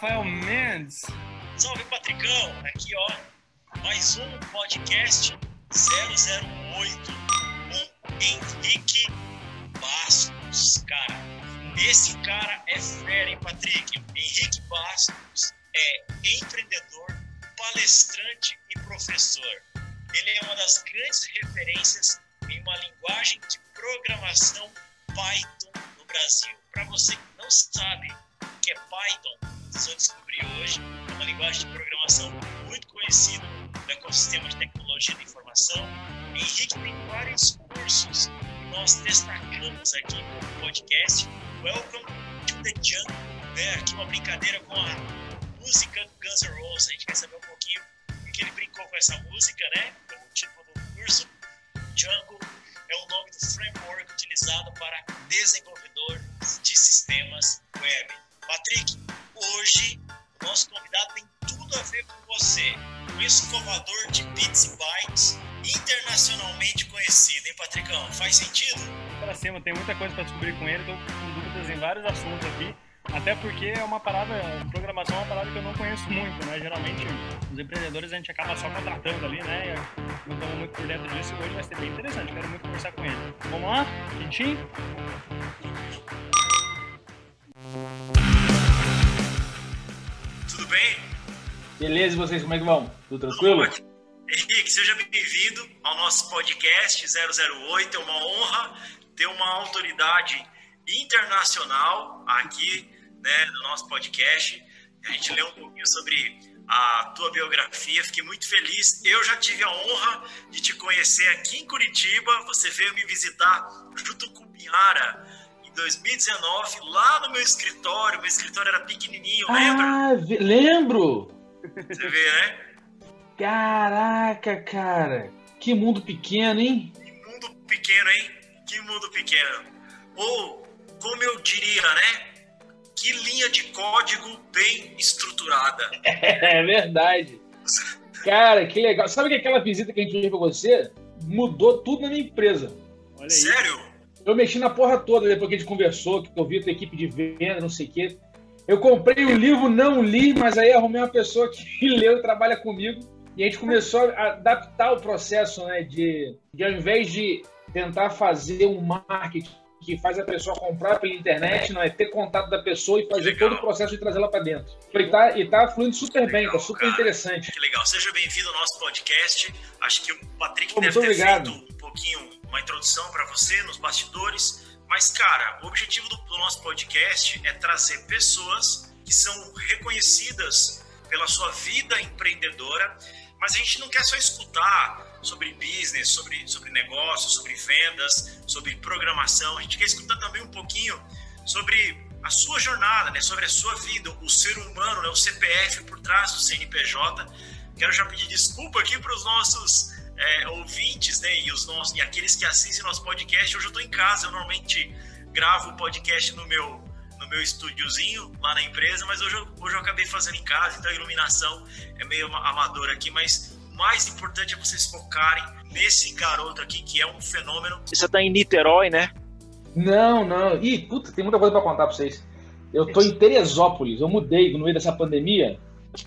Rafael Mendes. Salve, Patricão! Aqui, ó, mais um podcast 008 com Henrique Bastos. Cara, esse cara é fera, hein, Patrick? Henrique Bastos é empreendedor, palestrante e professor. Ele é uma das grandes referências em uma linguagem de programação Python no Brasil. Para você que não sabe o que é Python, vão descobrir hoje. É uma linguagem de programação muito conhecida no ecossistema de tecnologia da informação. Henrique tem vários cursos que nós destacamos aqui no podcast. Welcome to the Jungle. É aqui uma brincadeira com a música Guns N' Roses. A gente quer saber um pouquinho o que ele brincou com essa música, né? O título do curso. Django é o nome do framework utilizado para desenvolvedores de sistemas web. Patrick, hoje o nosso convidado tem tudo a ver com você. Um escovador de bits e bytes internacionalmente conhecido, hein, Patricão? Faz sentido? Para cima, tem muita coisa para descobrir com ele, estou com dúvidas em vários assuntos aqui. Até porque é uma parada, programação é uma parada que eu não conheço muito, né? Geralmente os empreendedores a gente acaba só contratando ali, né? Não estamos muito por dentro disso. Hoje vai ser bem interessante, quero muito conversar com ele. Vamos lá? Tintim? Tudo bem? Beleza, e vocês como é que vão? Tudo tranquilo? Tudo Henrique, seja bem-vindo ao nosso podcast 008. É uma honra ter uma autoridade internacional aqui né, no nosso podcast. A gente leu um pouquinho sobre a tua biografia, fiquei muito feliz. Eu já tive a honra de te conhecer aqui em Curitiba. Você veio me visitar junto com o Biara em 2019, lá no meu escritório. Meu escritório era pequenininho, lembra? Ah, lembro! Você vê, né? Caraca, cara! Que mundo pequeno, hein? Que mundo pequeno, hein? Que mundo pequeno. Ou, como eu diria, né? Que linha de código bem estruturada. É verdade. Cara, que legal. Sabe que aquela visita que a gente fez pra você mudou tudo na minha empresa? Olha Sério? Eu mexi na porra toda depois que a gente conversou, que eu vi a tua equipe de venda, não sei o quê. Eu comprei o livro, não li, mas aí arrumei uma pessoa que leu e trabalha comigo. E a gente começou a adaptar o processo, né? De, de ao invés de tentar fazer um marketing que faz a pessoa comprar pela internet, não é ter contato da pessoa e fazer todo o processo de trazê-la para dentro. E tá, e tá fluindo super legal, bem, tá super cara. interessante. Que legal. Seja bem-vindo ao nosso podcast. Acho que o Patrick Pô, deve ter obrigado. feito um pouquinho uma introdução para você nos bastidores. Mas, cara, o objetivo do, do nosso podcast é trazer pessoas que são reconhecidas pela sua vida empreendedora mas a gente não quer só escutar sobre business, sobre, sobre negócios, sobre vendas, sobre programação. A gente quer escutar também um pouquinho sobre a sua jornada, né? sobre a sua vida, o ser humano, né? o CPF por trás do CNPJ. Quero já pedir desculpa aqui para os nossos é, ouvintes né? e, os nossos, e aqueles que assistem nosso podcast. Hoje eu estou em casa, eu normalmente gravo o podcast no meu no meu estúdiozinho lá na empresa, mas hoje eu, hoje eu acabei fazendo em casa, então a iluminação é meio amadora aqui, mas mais importante é vocês focarem nesse garoto aqui que é um fenômeno. Você tá em Niterói, né? Não, não. Ih, puta, tem muita coisa para contar para vocês. Eu tô em Teresópolis, eu mudei no meio dessa pandemia.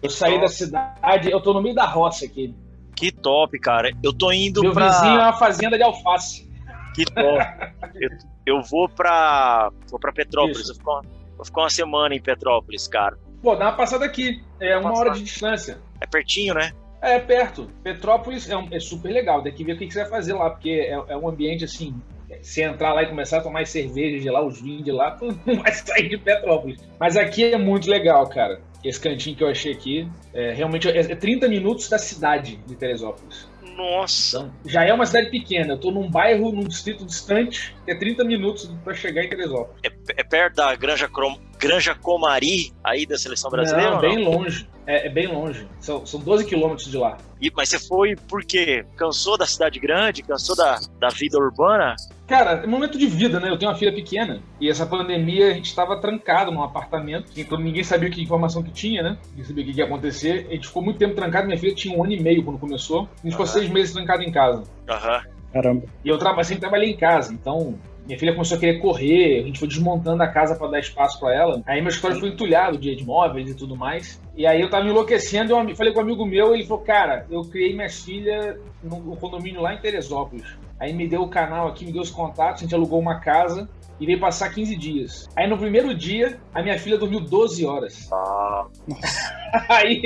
Eu saí da cidade, eu tô no meio da roça aqui. Que top, cara. Eu tô indo Meu pra... vizinho é uma fazenda de alface. Que top. eu, eu vou pra, vou pra Petrópolis. Eu vou, vou ficar uma semana em Petrópolis, cara. Pô, dá uma passada aqui. É uma hora de distância. É pertinho, né? É, perto. Petrópolis é, um, é super legal. Tem que ver o que, que você vai fazer lá, porque é, é, um ambiente assim. Se entrar lá e começar a tomar cerveja de lá, os vinhos de lá, tu não vai sair de Petrópolis. Mas aqui é muito legal, cara. Esse cantinho que eu achei aqui, é, realmente é, é 30 minutos da cidade de Teresópolis. Nossa! Então, já é uma cidade pequena. Eu tô num bairro, num distrito distante, que é 30 minutos para chegar em Teresópolis. É, é, perto da Granja, Crom, Granja Comari, aí da seleção brasileira? Não, bem não? longe. É, é, bem longe. São, são 12 quilômetros de lá. E, mas você foi por quê? Cansou da cidade grande? Cansou da, da vida urbana? Cara, é momento de vida, né? Eu tenho uma filha pequena e essa pandemia a gente estava trancado num apartamento, então ninguém sabia que informação que tinha, né? Ninguém sabia o que ia acontecer. A gente ficou muito tempo trancado. Minha filha tinha um ano e meio quando começou. A gente ficou seis meses trancado em casa. Aham. Caramba. E eu sempre trabalhei em casa, então Minha filha começou a querer correr, a gente foi desmontando a casa para dar espaço para ela. Aí meu escritório foi entulhado de, de móveis e tudo mais. E aí eu tava me enlouquecendo, eu falei com um amigo meu, ele falou, cara, eu criei minha filha no condomínio lá em Teresópolis. Aí me deu o canal aqui, me deu os contatos, a gente alugou uma casa e veio passar 15 dias. Aí no primeiro dia, a minha filha dormiu 12 horas. Ah, aí,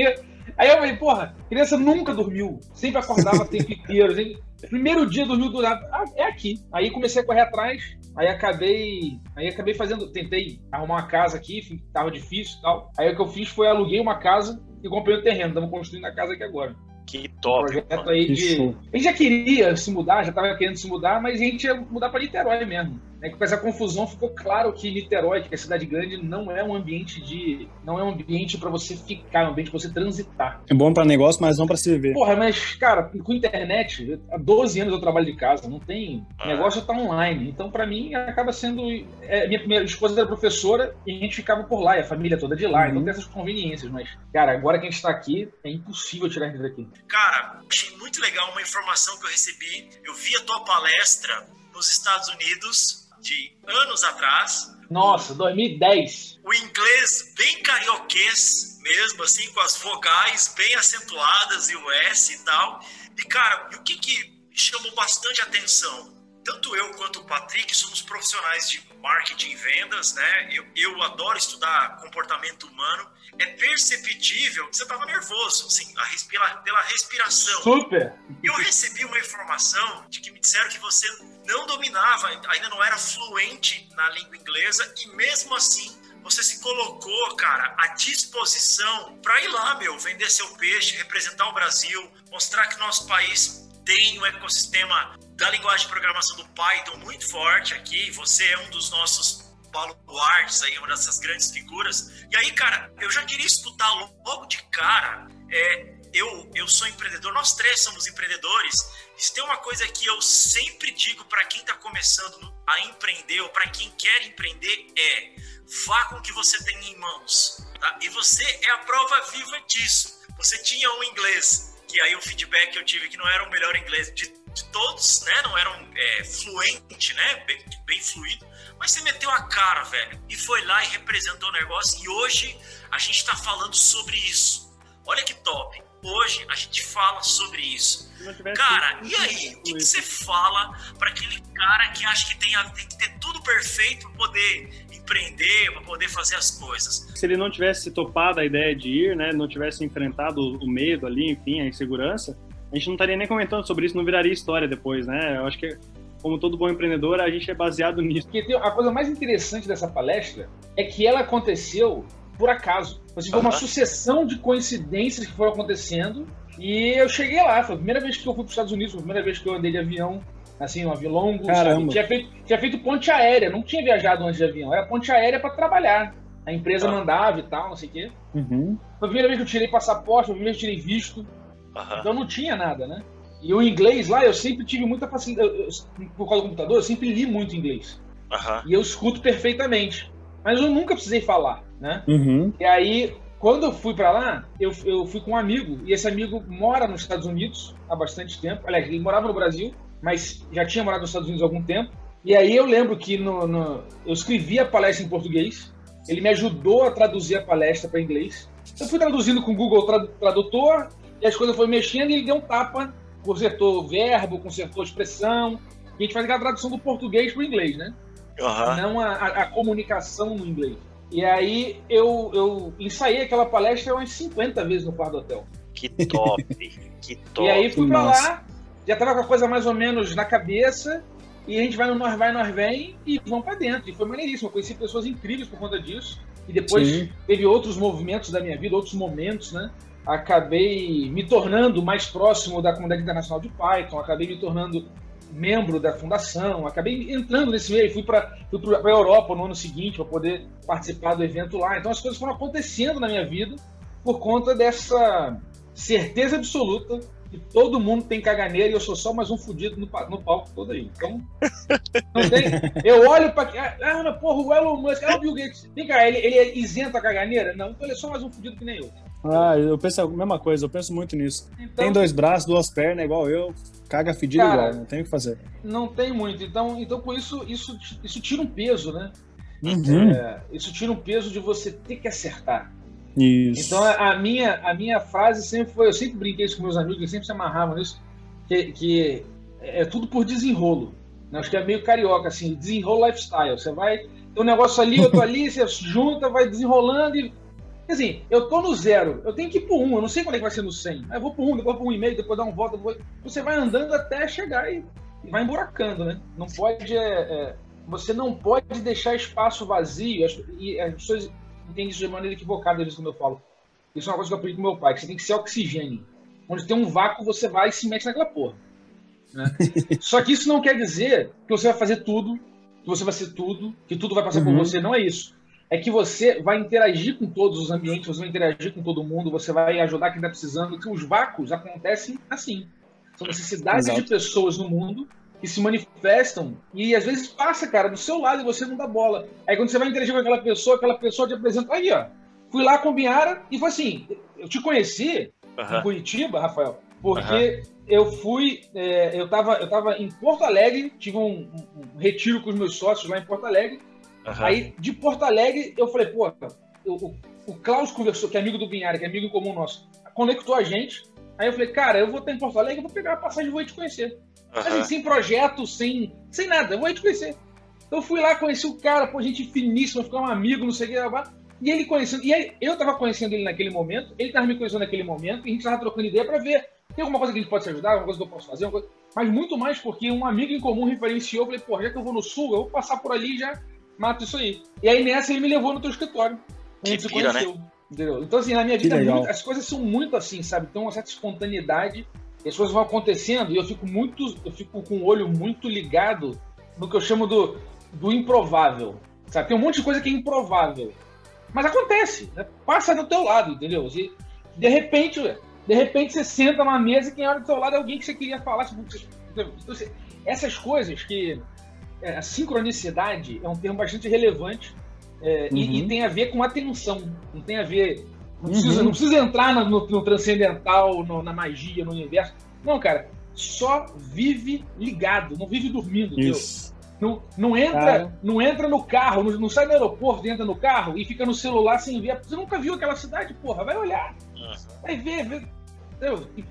aí eu falei, porra, criança nunca dormiu. Sempre acordava o tempo inteiro. Sempre... Primeiro dia do nada. Ah, é aqui. Aí comecei a correr atrás. Aí acabei. Aí acabei fazendo. Tentei arrumar uma casa aqui, tava difícil e tal. Aí o que eu fiz foi aluguei uma casa e comprei o terreno. Estamos construindo a casa aqui agora. que Um top. projeto aí de. A gente já queria se mudar, já estava querendo se mudar, mas a gente ia mudar para Niterói mesmo. Né? Com essa confusão ficou claro que Niterói, que é cidade grande, não é um ambiente de. não é um ambiente para você ficar, é um ambiente para você transitar. É bom pra negócio, mas não pra se viver. Porra, mas, cara, com internet, há 12 anos eu trabalho de casa, não tem. O Ah. negócio tá online. Então, pra mim, acaba sendo. é, minha, minha esposa era professora e a gente ficava por lá, e a família toda de lá. Uhum. Então tem essas conveniências, mas, cara, agora que a gente tá aqui, é impossível tirar a gente daqui. Cara, achei muito legal uma informação que eu recebi. Eu vi a tua palestra nos Estados Unidos de anos atrás. Nossa, 2010. O inglês bem carioquês mesmo, assim, com as vogais bem acentuadas e o S e tal. E, cara, e o que, que chamou bastante atenção? Tanto eu quanto o Patrick somos profissionais de marketing e vendas, né? Eu, eu adoro estudar comportamento humano. É perceptível que você estava nervoso, assim, a respira, pela respiração. Super. Eu recebi uma informação de que me disseram que você não dominava, ainda não era fluente na língua inglesa e mesmo assim você se colocou, cara, à disposição para ir lá, meu, vender seu peixe, representar o Brasil, mostrar que nosso país tem um ecossistema da linguagem de programação do Python muito forte aqui. Você é um dos nossos baluartes aí, uma dessas grandes figuras. E aí, cara, eu já queria escutar logo de cara. É, eu, eu sou empreendedor, nós três somos empreendedores. Se tem uma coisa que eu sempre digo para quem está começando a empreender ou para quem quer empreender é vá com o que você tem em mãos. tá? E você é a prova viva disso. Você tinha um inglês, que aí o feedback que eu tive que não era o melhor inglês de, de todos, né? Não era um é, fluente, né? Bem, bem fluido. Mas você meteu a cara, velho, e foi lá e representou o negócio. E hoje a gente está falando sobre isso. Olha que top. Hoje a gente fala sobre isso. Cara, e aí? O que, que você fala para aquele cara que acha que tem, tem que ter tudo perfeito para poder empreender, para poder fazer as coisas? Se ele não tivesse topado a ideia de ir, né, não tivesse enfrentado o medo ali, enfim, a insegurança, a gente não estaria nem comentando sobre isso, não viraria história depois, né? Eu acho que, como todo bom empreendedor, a gente é baseado nisso. Porque a coisa mais interessante dessa palestra é que ela aconteceu por acaso. Assim, foi uma Aham. sucessão de coincidências que foram acontecendo. E eu cheguei lá, foi a primeira vez que eu fui para os Estados Unidos, foi a primeira vez que eu andei de avião, assim, um avião longo. Caramba. Tinha, feito, tinha feito ponte aérea, não tinha viajado antes de avião, era ponte aérea para trabalhar. A empresa Ah. mandava e tal, não sei o quê. Uhum. Foi a primeira vez que eu tirei passaporte, foi a primeira vez que eu tirei visto. Aham. Então não tinha nada, né? E o inglês lá, eu sempre tive muita facilidade. eu- eu- Por causa do computador, eu sempre li muito inglês. Aham. E eu escuto perfeitamente. Mas eu nunca precisei falar, né? Uhum. E aí, quando eu fui pra lá, eu, eu fui com um amigo. E esse amigo mora nos Estados Unidos há bastante tempo. Aliás, ele morava no Brasil, mas já tinha morado nos Estados Unidos há algum tempo. E aí eu lembro que no, no- eu escrevi a palestra em português. Ele me ajudou a traduzir a palestra para inglês. Eu fui traduzindo com o Google Trad- Tradutor e as coisas foram mexendo e ele deu um tapa, consertou o verbo, consertou a expressão. E a gente faz aquela tradução do português para o inglês, né? Aham. não a, a- a comunicação no inglês. E aí eu, eu ensaiei aquela palestra umas 50 vezes no quarto do hotel. Que top. Que top. E aí fui pra Nossa. lá, já tava com a coisa mais ou menos na cabeça, e a gente vai no Nós Vai, Nós Vem e vamos pra dentro. E foi maneiríssimo, eu conheci pessoas incríveis por conta disso. E depois Sim. teve outros movimentos da minha vida, outros momentos, né? Acabei me tornando mais próximo da comunidade internacional de Python, acabei me tornando membro da fundação, acabei entrando nesse meio, fui para fui para a Europa no ano seguinte para poder participar do evento lá. Então as coisas foram acontecendo na minha vida por conta dessa certeza absoluta todo mundo tem caganeira e eu sou só mais um fudido no, no palco todo aí. Então, não tem. Eu olho para. Ah, mas porra, o Elon Musk, ah, o Bill Gates. Vem cá, ele, ele é isento a caganeira? Não, então ele é só mais um fudido que nem eu. Ah, eu penso a mesma coisa, eu penso muito nisso. Então, tem dois braços, duas pernas, igual eu, caga fedido cara, igual, não tem o que fazer. Não tem muito, então, então com isso, isso, isso tira um peso, né? Uhum. É, isso tira um peso de você ter que acertar. Isso. Então a minha, a minha frase sempre foi, eu sempre brinquei isso com meus amigos, eles sempre se amarravam nisso, que, que é tudo por desenrolo. Né? Acho que é meio carioca, assim, desenrolo lifestyle. Você vai, tem um negócio ali, outro ali, você junta, vai desenrolando e. Assim, eu tô no zero, eu tenho que ir pro um, eu não sei quando é que vai ser no 100. Aí eu vou pro um, depois pro um e meio, depois dar um volta, depois... você vai andando até chegar e, e vai emburacando, né? Não pode. É, é, você não pode deixar espaço vazio, as, e as pessoas entendem isso de maneira equivocada, eles, como eu falo. Isso é uma coisa que eu aprendi com meu pai, que você tem que ser oxigênio. Onde tem um vácuo, você vai e se mete naquela porra. Né? Só que isso não quer dizer que você vai fazer tudo, que você vai ser tudo, que tudo vai passar uhum. por você. Não é isso. É que você vai interagir com todos os ambientes, você vai interagir com todo mundo, você vai ajudar quem está precisando, que os vácuos acontecem assim. São necessidades Exato. de pessoas no mundo que se manifestam e às vezes passa, cara, do seu lado e você não dá bola. Aí quando você vai interagir com aquela pessoa, aquela pessoa te apresenta, aí ó, fui lá com o Biara e foi assim, eu te conheci uhum. em Curitiba, Rafael, porque uhum. eu fui, é, eu, estava eu tava em Porto Alegre, tive um, um, retiro com os meus sócios lá em Porto Alegre. Uhum. Aí, de Porto Alegre, eu falei, pô, o, o, Klaus conversou, que é amigo do Binhari, que é amigo comum nosso, conectou a gente. Aí eu falei, cara, eu vou estar em Porto Alegre, eu vou pegar a passagem e vou te conhecer. Uhum. Assim, sem projeto, sem, sem nada, eu vou te conhecer. Então eu fui lá, conheci o cara, pô, gente finíssima, ficou um amigo, não sei o que, e ele conhecendo, e aí, eu tava conhecendo ele naquele momento, ele tava me conhecendo naquele momento, e a gente tava trocando ideia para ver tem alguma coisa que a gente pode se ajudar, alguma coisa que eu posso fazer, coisa... mas muito mais porque um amigo em comum referenciou, falei, pô, já que eu vou no sul, eu vou passar por ali e já mato isso aí. E aí nessa ele me levou no teu escritório. A gente se conheceu. Né? Entendeu? Então, assim, na minha vida, muito, as coisas são muito assim, sabe? Tem uma certa espontaneidade, as coisas vão acontecendo e eu fico muito, eu fico com o olho muito ligado no que eu chamo do, do improvável. Sabe? Tem um monte de coisa que é improvável. Mas acontece, né? passa do teu lado, entendeu? E de repente, de repente você senta numa mesa e quem olha do seu lado é alguém que você queria falar. Tipo, então, assim, essas coisas que. É, a sincronicidade é um termo bastante relevante é, uhum. e, e, tem a ver com atenção. Não tem a ver. Não precisa, uhum. não precisa entrar no, no transcendental, no, na magia, no universo. Não, cara. Só vive ligado, não vive dormindo. Isso. Não, não, entra, não entra no carro, não, não, sai do aeroporto, entra no carro e fica no celular sem ver. Você nunca viu aquela cidade, porra, vai olhar. Uhum. Vai ver, ver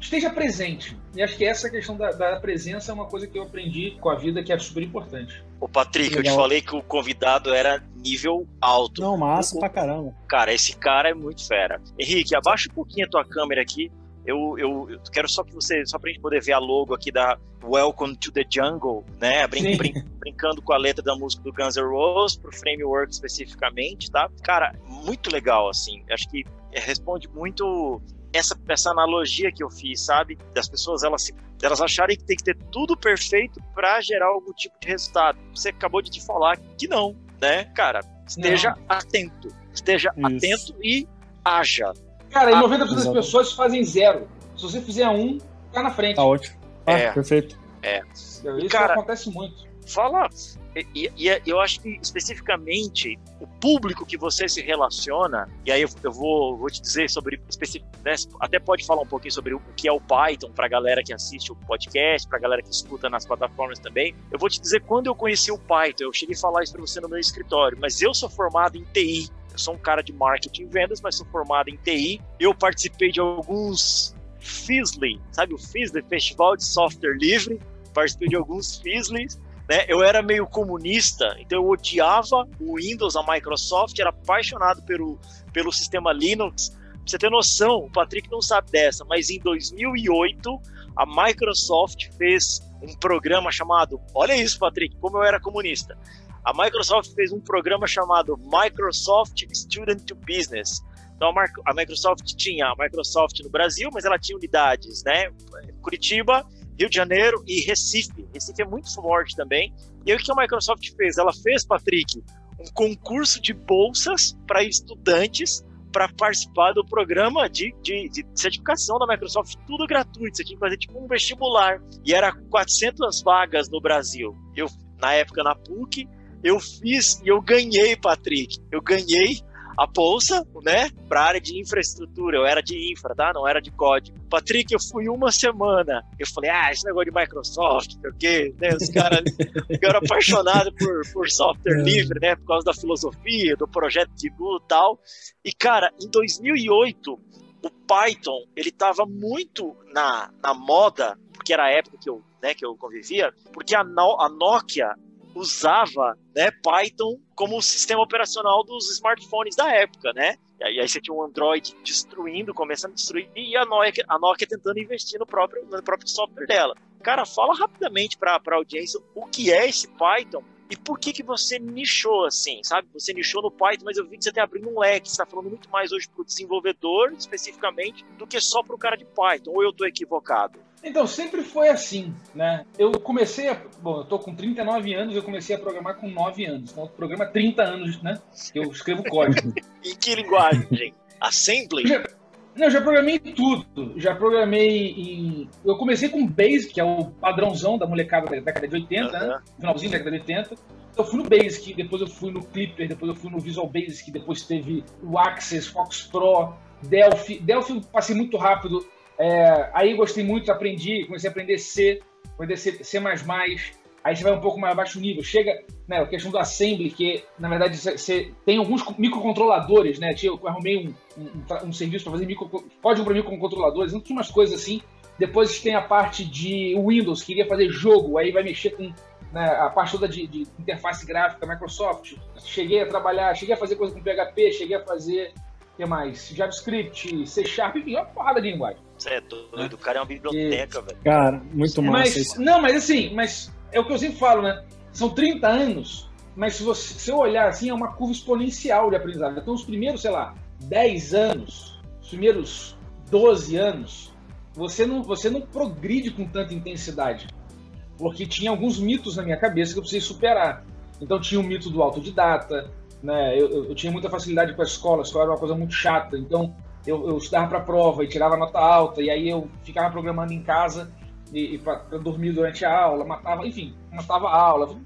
esteja presente. E acho que essa questão da, da, presença é uma coisa que eu aprendi com a vida que é super importante. Ô, Patrick, Legal. eu te falei que o convidado era nível alto. Não, massa o, pra caramba. Cara, esse cara é muito fera. Henrique, abaixa um pouquinho a tua câmera aqui. Eu, eu, eu, quero só que você, só pra gente poder ver a logo aqui da Welcome to the Jungle, né? Brin, brin, brincando com a letra da música do Guns N' Roses, pro framework especificamente, tá? Cara, muito legal, assim. Acho que responde muito essa, essa analogia que eu fiz, sabe? Das pessoas elas, elas acharem que tem que ter tudo perfeito para gerar algum tipo de resultado. Você acabou de te falar que não, né? Cara, esteja não. atento. Esteja Isso. atento e haja. Cara, e 90% das pessoas fazem zero. Se você fizer um, tá na frente. Tá ótimo. Ah, é. Perfeito. É. Isso cara, acontece muito. Fala e, e, eu acho que especificamente o público que você se relaciona, e aí eu, eu vou, vou te dizer sobre, né, até pode falar um pouquinho sobre o que é o Python para a galera que assiste o podcast, para a galera que escuta nas plataformas também. Eu vou te dizer quando eu conheci o Python, eu cheguei a falar isso para você no meu escritório, mas eu sou formado em TI, eu sou um cara de marketing e vendas, mas sou formado em TI. Eu participei de alguns FISLI, sabe o FISLI, Festival de Software Livre, participei de alguns FISLIs né? Eu era meio comunista, então eu odiava o Windows, a Microsoft, era apaixonado pelo, pelo sistema Linux. Pra você ter noção, o Patrick não sabe dessa, mas em 2008 a Microsoft fez um programa chamado. Olha isso, Patrick, como eu era comunista. A Microsoft fez um programa chamado Microsoft Student to Business. Então a Microsoft tinha a Microsoft no Brasil, mas ela tinha unidades, né? Curitiba Rio de Janeiro e Recife. Recife é muito forte também. E aí o que a Microsoft fez? Ela fez, Patrick, um concurso de bolsas para estudantes para participar do programa de, de, de, certificação da Microsoft, tudo gratuito. Você tinha que fazer tipo um vestibular. E era 400 vagas no Brasil. Eu, na época, na PUC, eu fiz e eu ganhei, Patrick. Eu ganhei a bolsa, né, para a área de infraestrutura. Eu era de infra, tá? Não era de código. Patrick, eu fui uma semana. Eu falei, ah, esse negócio de Microsoft, o quê, né? Os caras ficaram apaixonados por, por software é. livre, né? Por causa da filosofia, do projeto de Google e tal. E, cara, em 2008, o Python, ele tava muito na, na moda, porque era a época que eu, né, que eu convivia, porque a, no, a Nokia usava né, Python como sistema operacional dos smartphones da época, né? E aí, você tinha um Android destruindo, começando a destruir, e a Nokia, a Nokia tentando investir no próprio, no próprio software dela. Cara, fala rapidamente para a audiência o que é esse Python e por que que você nichou assim, sabe? Você nichou no Python, mas eu vi que você está abrindo um leque, você está falando muito mais hoje para o desenvolvedor, especificamente, do que só para o cara de Python, ou eu estou equivocado? Então, sempre foi assim, né? Eu comecei a. Bom, eu tô com 39 anos, eu comecei a programar com 9 anos. Então, programa 30 anos, né? Eu escrevo código. em que linguagem? Assembly? Já, não, eu já programei tudo. Já programei em. Eu comecei com Basic, que é o padrãozão da molecada da década de 80, uh -huh. né? Finalzinho da década de 80. Eu fui no Basic, depois eu fui no Clipper, depois eu fui no Visual Basic, depois teve o Access, Fox Pro, Delphi. Delphi eu passei muito rápido. É, aí gostei muito, aprendi, comecei a aprender C, aprender C, C++, aí você vai um pouco mais abaixo nível. Chega, né, a questão do assembly, que na verdade você tem alguns microcontroladores, né? Eu arrumei um, um, um serviço para fazer micro, código para microcontroladores, umas coisas assim. Depois tem a parte de Windows, queria fazer jogo, aí vai mexer com né, a parte toda de, de, interface gráfica Microsoft. Cheguei a trabalhar, cheguei a fazer coisa com PHP, cheguei a fazer o que mais? JavaScript, C Sharp, enfim, uma porrada de linguagem. Você é doido, o cara é uma biblioteca, velho. Cara, muito massa. Mas, isso. Não, mas assim, mas é o que eu sempre falo, né? São 30 anos, mas se você se eu olhar assim, é uma curva exponencial de aprendizado. Então, os primeiros, sei lá, 10 anos, os primeiros 12 anos, você não, você não progride com tanta intensidade. Porque tinha alguns mitos na minha cabeça que eu precisei superar. Então, tinha o mito do autodidata, né? Eu, eu, eu, tinha muita facilidade com a escola, a escola era uma coisa muito chata, então eu, eu estudava para prova e tirava nota alta, e aí eu ficava programando em casa e, e para dormir durante a aula, matava, enfim, matava a aula.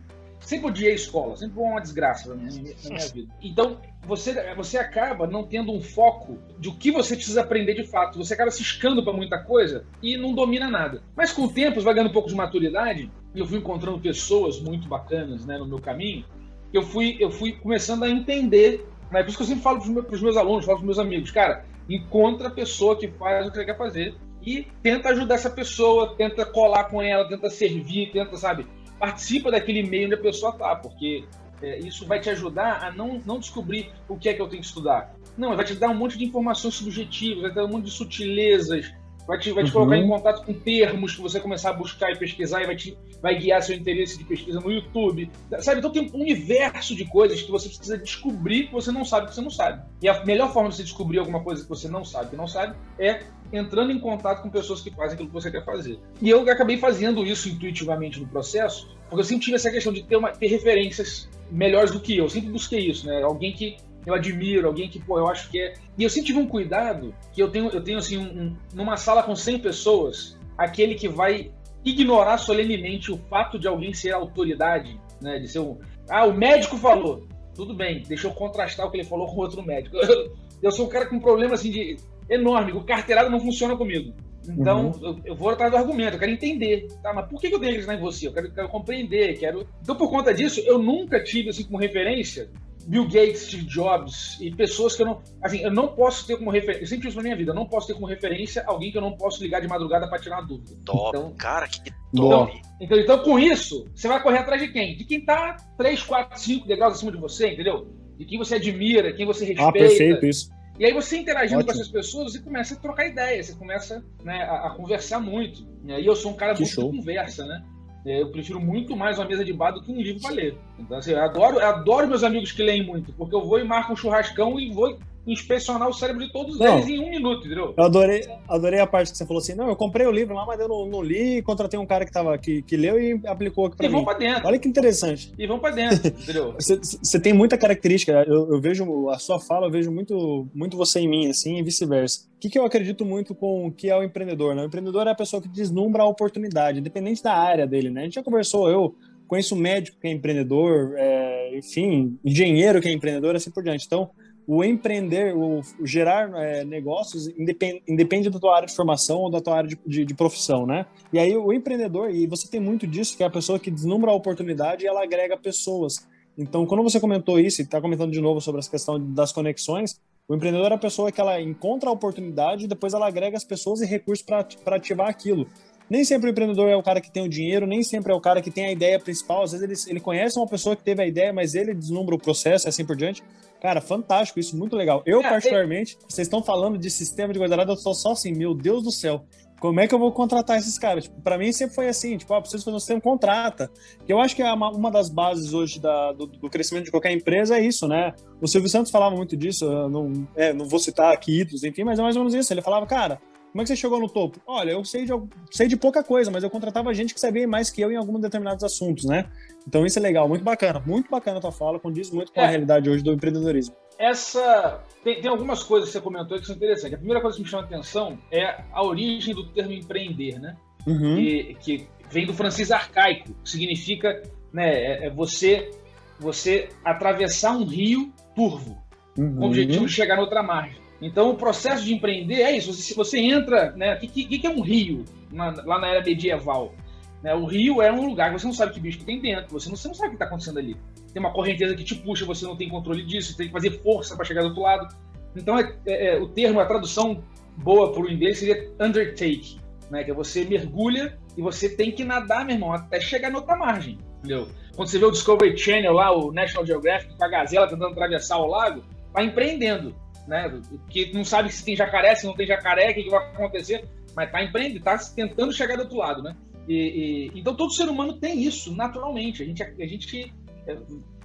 Sempre odiei a escola, sempre foi uma desgraça na minha, na minha vida. Então, você, você acaba não tendo um foco de o que você precisa aprender de fato. Você acaba se escando para muita coisa e não domina nada. Mas com o tempo, vai ganhando um pouco de maturidade, e eu fui encontrando pessoas muito bacanas né, no meu caminho, eu fui, eu fui começando a entender. Né? Por isso que eu sempre falo para os meus, alunos, falo para meus amigos, cara, encontra a pessoa que faz o que você quer fazer e tenta ajudar essa pessoa, tenta colar com ela, tenta servir, tenta, sabe, participa daquele meio onde a pessoa tá, porque é, isso vai te ajudar a não, não descobrir o que é que eu tenho que estudar. Não, vai te dar um monte de informações subjetivas, vai te dar um monte de sutilezas, vai te, vai te uhum. colocar em contato com termos que você começar a buscar e pesquisar e vai, te, vai guiar seu interesse de pesquisa no YouTube. Sabe? Então tem um universo de coisas que você precisa descobrir que você não sabe que você não sabe. E a melhor forma de você descobrir alguma coisa que você não sabe que não sabe é entrando em contato com pessoas que fazem aquilo que você quer fazer. E eu acabei fazendo isso intuitivamente no processo, porque eu sempre tive essa questão de ter, uma, ter referências melhores do que eu. Eu sempre busquei isso, né? Alguém que eu admiro, alguém que, pô, eu acho que é. E eu sempre tive um cuidado que eu tenho, eu tenho assim, um, numa sala com 100 pessoas, aquele que vai ignorar solenemente o fato de alguém ser autoridade, né? De ser um. Ah, o médico falou. Tudo bem, deixa eu contrastar o que ele falou com outro médico. Eu, eu sou um cara com um problema assim de enorme, o carteirado não funciona comigo. Então, uhum. eu, eu, vou atrás do argumento, eu quero entender, tá? Mas por que, que eu tenho que acreditar em você? Eu quero, quero compreender, quero... Então, por conta disso, eu nunca tive, assim, como referência Bill Gates, Steve Jobs e pessoas que eu não. Assim, eu não posso ter como referência. Eu sempre uso na minha vida, eu não posso ter como referência alguém que eu não posso ligar de madrugada para tirar uma dúvida. Top, então, cara, que top. Então, então, então, com isso, você vai correr atrás de quem? De quem tá 3, 4, 5 degraus acima de você, entendeu? De quem você admira, quem você respeita. Ah, perfeito isso. E aí você interagindo Ótimo. com essas pessoas, você começa a trocar ideias, você começa né, a, a, conversar muito. E aí eu sou um cara que muito show. de conversa, né? É, eu prefiro muito mais uma mesa de bar do que um livro para ler. Então, assim, eu adoro, eu adoro meus amigos que leem muito, porque eu vou e marco um churrascão e vou inspecionar o cérebro de todos não, eles em um minuto, entendeu? Eu adorei, adorei a parte que você falou assim, não, eu comprei o livro lá, mas eu não, não li, contratei um cara que, tava, que, que leu e aplicou aqui pra e mim. E vão pra dentro. Olha que interessante. E vão pra dentro, entendeu? você, você, tem muita característica, eu, eu, vejo, a sua fala, eu vejo muito, muito você em mim, assim, e vice-versa. O que, que eu acredito muito com o que é o empreendedor, né? O empreendedor é a pessoa que deslumbra a oportunidade, independente da área dele, né? A gente já conversou, eu conheço médico que é empreendedor, é, enfim, engenheiro que é empreendedor, assim por diante. Então, o empreender, o, o gerar é, negócios independe, independe da tua área de formação ou da tua área de, de, de, profissão, né? E aí o empreendedor, e você tem muito disso, que é a pessoa que deslumbra a oportunidade e ela agrega pessoas. Então, quando você comentou isso, e está comentando de novo sobre essa questão das conexões, o empreendedor é a pessoa que ela encontra a oportunidade e depois ela agrega as pessoas e recursos para ativar aquilo. Nem sempre o empreendedor é o cara que tem o dinheiro, nem sempre é o cara que tem a ideia principal. Às vezes ele, ele conhece uma pessoa que teve a ideia, mas ele deslumbra o processo assim por diante. Cara, fantástico, isso muito legal. Eu, é, particularmente, é... vocês estão falando de sistema de guardanapo, eu tô só assim, meu Deus do céu. Como é que eu vou contratar esses caras? Tipo, para mim sempre foi assim, tipo, ah, preciso fazer um sistema, contrata. Que eu acho que é uma, uma das bases hoje da, do, do, crescimento de qualquer empresa é isso, né? O Silvio Santos falava muito disso, não, é, não vou citar aqui ídolos, enfim, mas é mais ou menos isso. Ele falava, cara, como é que você chegou no topo? Olha, eu sei de, sei de pouca coisa, mas eu contratava gente que sabia mais que eu em alguns determinados assuntos, né? Então isso é legal, muito bacana, muito bacana a tua fala, condiz muito com é. a realidade hoje do empreendedorismo essa. Tem, tem, algumas coisas que você comentou que são interessantes. A primeira coisa que me chama a atenção é a origem do termo empreender, né? Uhum. Que, que, vem do francês arcaico, que significa né, é, é você, você atravessar um rio turvo, uhum. com o objetivo de chegar na outra margem. Então, o processo de empreender é isso. Se você entra. Né, o que, que, que, é um rio na, lá na era medieval? Né, o rio é um lugar que você não sabe que bicho que tem dentro, você não, você não sabe o que está acontecendo ali tem uma correnteza que te puxa, você não tem controle disso, você tem que fazer força para chegar do outro lado. Então, é, é, é, o termo, a tradução boa para o inglês seria undertake, né? que é você mergulha e você tem que nadar, meu irmão, até chegar na outra margem, entendeu? Quando você vê o Discovery Channel lá, o National Geographic, com a gazela tentando atravessar o lago, tá empreendendo, né? Que não sabe se tem jacaré, se não tem jacaré, o que, que vai acontecer, mas tá empreendendo, tá tentando chegar do outro lado, né? E, e, então todo ser humano tem isso naturalmente. A gente, a gente é,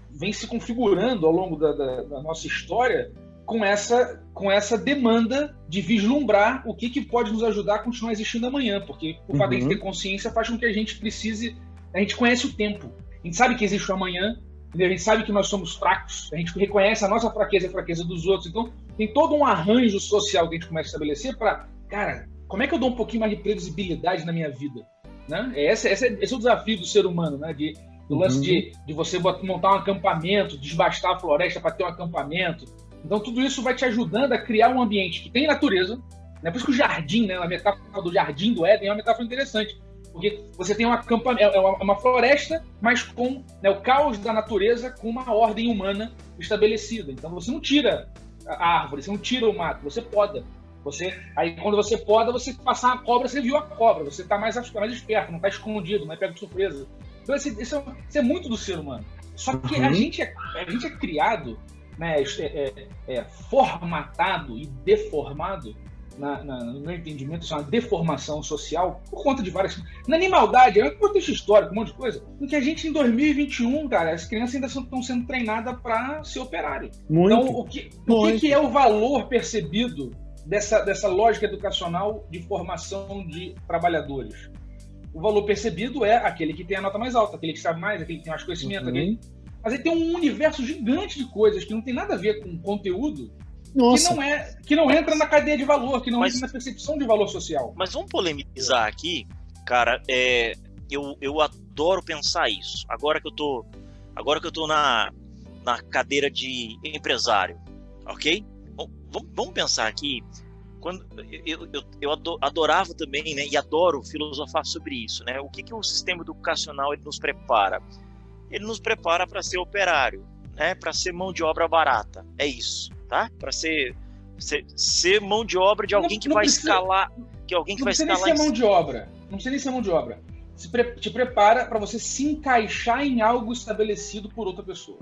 vem se configurando ao longo da, da, da, nossa história com essa, com essa demanda de vislumbrar o que, que pode nos ajudar a continuar existindo amanhã, porque o fato de uhum. ter consciência faz com que a gente precise, a gente conhece o tempo, a gente sabe que existe o amanhã, a gente sabe que nós somos fracos, a gente reconhece a nossa fraqueza e a fraqueza dos outros, então tem todo um arranjo social que a gente começa a estabelecer para, cara, como é que eu dou um pouquinho mais de previsibilidade na minha vida? Né? Esse, esse, é, esse é o desafio do ser humano, né? de do lance uhum. de, de você montar um acampamento, desbastar a floresta para ter um acampamento. Então, tudo isso vai te ajudando a criar um ambiente que tem natureza. Né? Por isso que o jardim, né, a metáfora do jardim do Éden é uma metáfora interessante. Porque você tem um acampamento, é uma, é uma floresta, mas com né, o caos da natureza com uma ordem humana estabelecida. Então, você não tira a árvore, você não tira o mato, você poda. Você, aí quando você poda, você passar a cobra, você viu a cobra, você está mais, mais esperto, não está escondido, não é pego de surpresa. Então, isso, isso, é, isso, é, muito do ser humano. Só que uhum. a, gente é, a gente é criado, né, é, é, é formatado e deformado na, na, no meu entendimento, isso é uma deformação social por conta de várias. Na animaldade, é um contexto histórico, um monte de coisa. Em que a gente, em 2021, cara, as crianças ainda estão sendo treinadas para ser operário. Muito, então, o, que, o que, que, é o valor percebido dessa, dessa lógica educacional de formação de trabalhadores? o valor percebido é aquele que tem a nota mais alta, aquele que sabe mais, aquele que tem mais conhecimento, uhum. aquele... mas aí tem um universo gigante de coisas que não tem nada a ver com conteúdo Nossa. que não é que não entra na cadeia de valor, que não mas, entra na percepção de valor social. Mas vamos polemizar aqui, cara. É, eu, eu adoro pensar isso. Agora que eu tô agora que eu tô na, na cadeira de empresário, ok? Bom, vamos, vamos pensar aqui quando eu, eu, eu adorava também, né, e adoro filosofar sobre isso, né? O que que o sistema educacional ele nos prepara? Ele nos prepara para ser operário, né? Para ser mão de obra barata. É isso, tá? Para ser, ser, ser mão de obra de alguém não, que não vai precisa, escalar, que alguém que vai escalar. Não precisa nem ser mão de obra. Não precisa nem ser mão de obra. Se pre te prepara para você se encaixar em algo estabelecido por outra pessoa.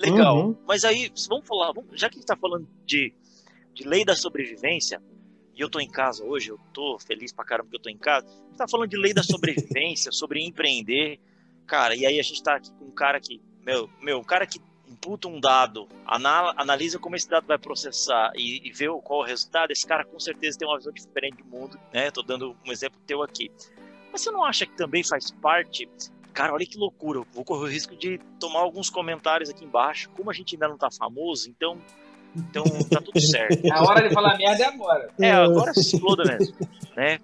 Legal. Uhum. Mas aí, vamos falar, vamos, já que a gente está falando de de lei da sobrevivência, e eu tô em casa hoje, eu tô feliz pra caramba que eu tô em casa, a gente tá falando de lei da sobrevivência, sobre empreender, cara, e aí a gente tá aqui com um cara que, meu, meu, um cara que imputa um dado, analisa como esse dado vai processar e, e vê qual o resultado, esse cara com certeza tem uma visão diferente do mundo, né? Tô dando um exemplo teu aqui. Mas você não acha que também faz parte cara, olha que loucura, eu vou correr o risco de tomar alguns comentários aqui embaixo. Como a gente ainda não tá famoso, então então tá tudo certo. A hora de falar merda é agora. É, agora se exploda mesmo. Né?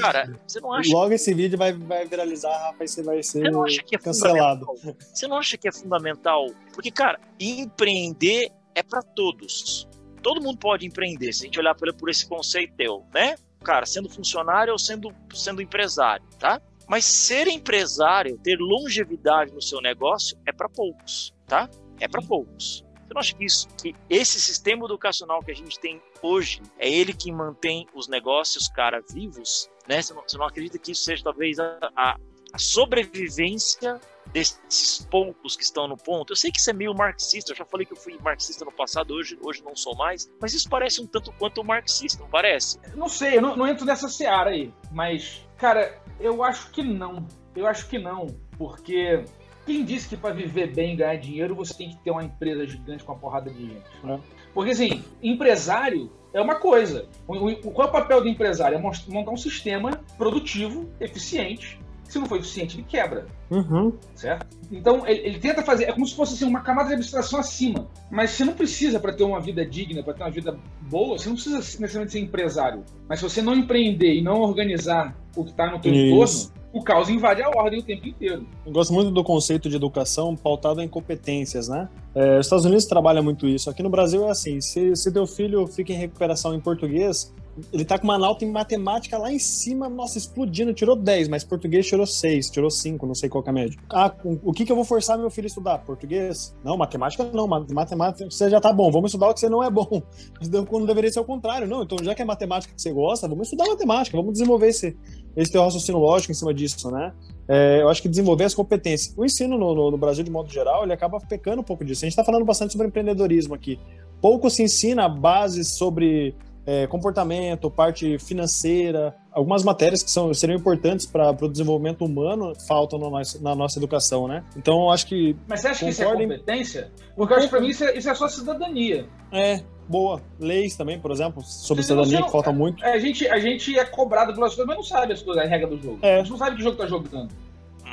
Cara, você não acha. Logo esse vídeo vai, vai viralizar, Rafa, e você vai ser você não acha que é cancelado. Você não acha que é fundamental? Porque, cara, empreender é para todos. Todo mundo pode empreender, se a gente olhar por, por esse conceito, né? Cara, sendo funcionário ou sendo, sendo empresário, tá? Mas ser empresário, ter longevidade no seu negócio é para poucos, tá? É para poucos. Não acha que, isso, que esse sistema educacional que a gente tem hoje é ele que mantém os negócios, cara, vivos? Né? Você, não, você não acredita que isso seja talvez a, a, a sobrevivência desses poucos que estão no ponto. Eu sei que isso é meio marxista, eu já falei que eu fui marxista no passado, hoje, hoje não sou mais, mas isso parece um tanto quanto marxista, não parece? Não sei, eu não, não entro nessa seara aí, mas, cara, eu acho que não. Eu acho que não, porque quem disse que para viver bem e ganhar dinheiro você tem que ter uma empresa gigante com uma porrada de gente? Né? Porque assim, empresário é uma coisa. O, qual é o papel do empresário? É montar um sistema produtivo, eficiente, se não for eficiente, ele quebra. Uhum. Certo? Então, ele, ele, tenta fazer. É como se fosse assim, uma camada de abstração acima. Mas você não precisa, para ter uma vida digna, para ter uma vida boa, você não precisa necessariamente ser empresário. Mas se você não empreender e não organizar o que está no teu entorno, o caos invade a ordem o tempo inteiro. Eu gosto muito do conceito de educação pautado em competências, né? É, os Estados Unidos trabalham muito isso. Aqui no Brasil é assim: se, se teu filho fica em recuperação em português, ele tá com uma nota em matemática lá em cima, nossa, explodindo, tirou 10, mas português tirou 6, tirou 5, não sei qual é a média. Ah, o que que eu vou forçar meu filho a estudar? Português? Não, matemática não, matemática você já tá bom, vamos estudar o que você não é bom. Quando deveria ser o contrário, não, então já que é matemática que você gosta, vamos estudar matemática, vamos desenvolver esse, esse teu raciocínio lógico em cima disso, né? É, eu acho que desenvolver as competências. O ensino no, no, no, Brasil, de modo geral, ele acaba pecando um pouco disso. A gente está falando bastante sobre empreendedorismo aqui. Pouco se ensina bases sobre é, comportamento, parte financeira, algumas matérias que são, seriam importantes para o desenvolvimento humano faltam no nosso, na nossa educação, né? Então, eu acho que. Mas você acha que isso é competência? Porque eu acho que para mim isso é, isso é só cidadania. É, boa. Leis também, por exemplo, sobre cidadania, não, que falta muito. É, a, gente, a gente é cobrado pelas coisas, mas não sabe as coisas, a regra do jogo. É. A gente não sabe que jogo tá jogando.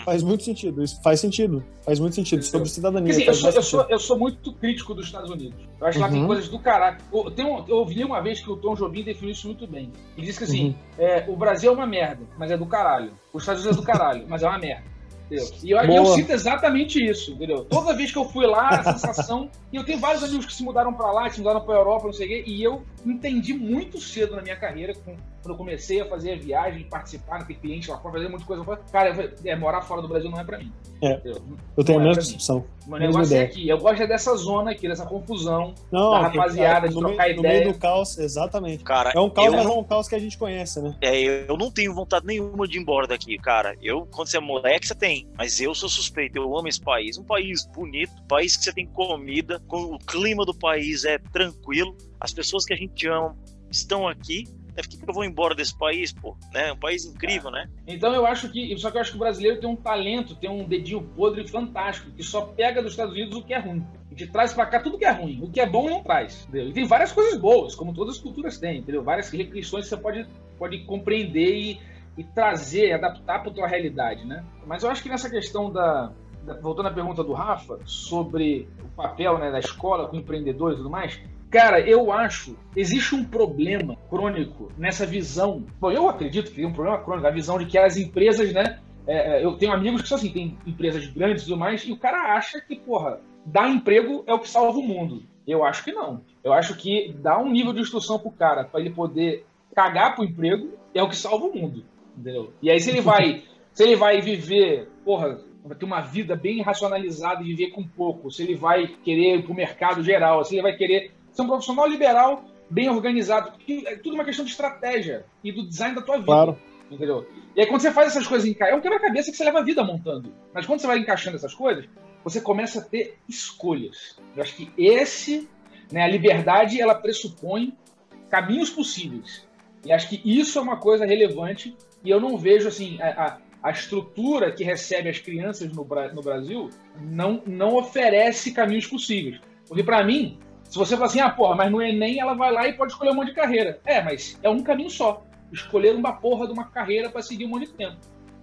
Faz muito sentido, isso faz sentido. Faz muito sentido Entendeu? sobre cidadania. Assim, eu, sou, eu, sou, eu, sou, muito crítico dos Estados Unidos. Eu acho que uhum. lá tem coisas do caralho. Eu, um, eu ouvi uma vez que o Tom Jobim definiu isso muito bem. Ele disse que assim: uhum. é, o Brasil é uma merda, mas é do caralho. Os Estados Unidos é do caralho, mas é uma merda. E eu, eu, sinto exatamente isso, entendeu? Toda vez que eu fui lá, a sensação. e eu tenho vários amigos que se mudaram para lá, que se mudaram para Europa, não sei o quê, e eu entendi muito cedo na minha carreira, quando eu comecei a fazer a viagem, participar, ter cliente lá fora, fazer muita coisa. Cara, eu falei, é, morar fora do Brasil não é para mim. É. Eu tenho não a mesma discussão. O negócio é aqui. Eu gosto dessa zona aqui, dessa confusão, não, da rapaziada, de trocar meio, ideia. No meio do caos, exatamente. Cara, é um caos, eu, mas é um caos que a gente conhece, né? É, eu não tenho vontade nenhuma de ir embora daqui, cara. Eu, quando você é moleque, você tem. Mas eu sou suspeito, eu amo esse país. Um país bonito, um país que você tem comida, o clima do país é tranquilo, as pessoas que a gente ama estão aqui. Por que, eu vou embora desse país, pô? Né? Um país incrível, né? Então eu acho que. Só que eu acho que o brasileiro tem um talento, tem um dedinho podre fantástico, que só pega dos Estados Unidos o que é ruim. E traz para cá tudo que é ruim. O que é bom não traz. Entendeu? E tem várias coisas boas, como todas as culturas têm, entendeu? Várias restrições que você pode, pode compreender e, e trazer, adaptar para tua realidade, né? Mas eu acho que nessa questão da, voltando à pergunta do Rafa sobre o papel né, da escola com empreendedores e tudo mais, Cara, eu acho existe um problema crônico nessa visão. Bom, eu acredito que tem um problema crônico, a visão de que as empresas, né? É, é eu tenho amigos que são assim, tem empresas grandes e tudo mais, e o cara acha que, porra, dar emprego é o que salva o mundo. Eu acho que não. Eu acho que dar um nível de instrução pro cara para ele poder cagar pro emprego é o que salva o mundo. Entendeu? E aí, se ele vai, se ele vai viver, porra, vai ter uma vida bem racionalizada e viver com pouco, se ele vai querer ir pro mercado geral, se ele vai querer ser um profissional liberal, bem organizado. Porque é tudo uma questão de estratégia e do design da tua vida. Claro. Entendeu? E aí, quando você faz essas coisas encaixar, é um quebra-cabeça que você leva a vida montando. Mas quando você vai encaixando essas coisas, você começa a ter escolhas. Eu acho que esse, né, a liberdade, ela pressupõe caminhos possíveis. E acho que isso é uma coisa relevante. E eu não vejo assim a, a, a estrutura que recebe as crianças no, no Brasil não, não oferece caminhos possíveis. Porque para mim, se você fala assim, ah, porra, mas no Enem ela vai lá e pode escolher um monte de carreira. É, mas é um caminho só. Escolher uma porra de uma carreira para seguir um monte de tempo.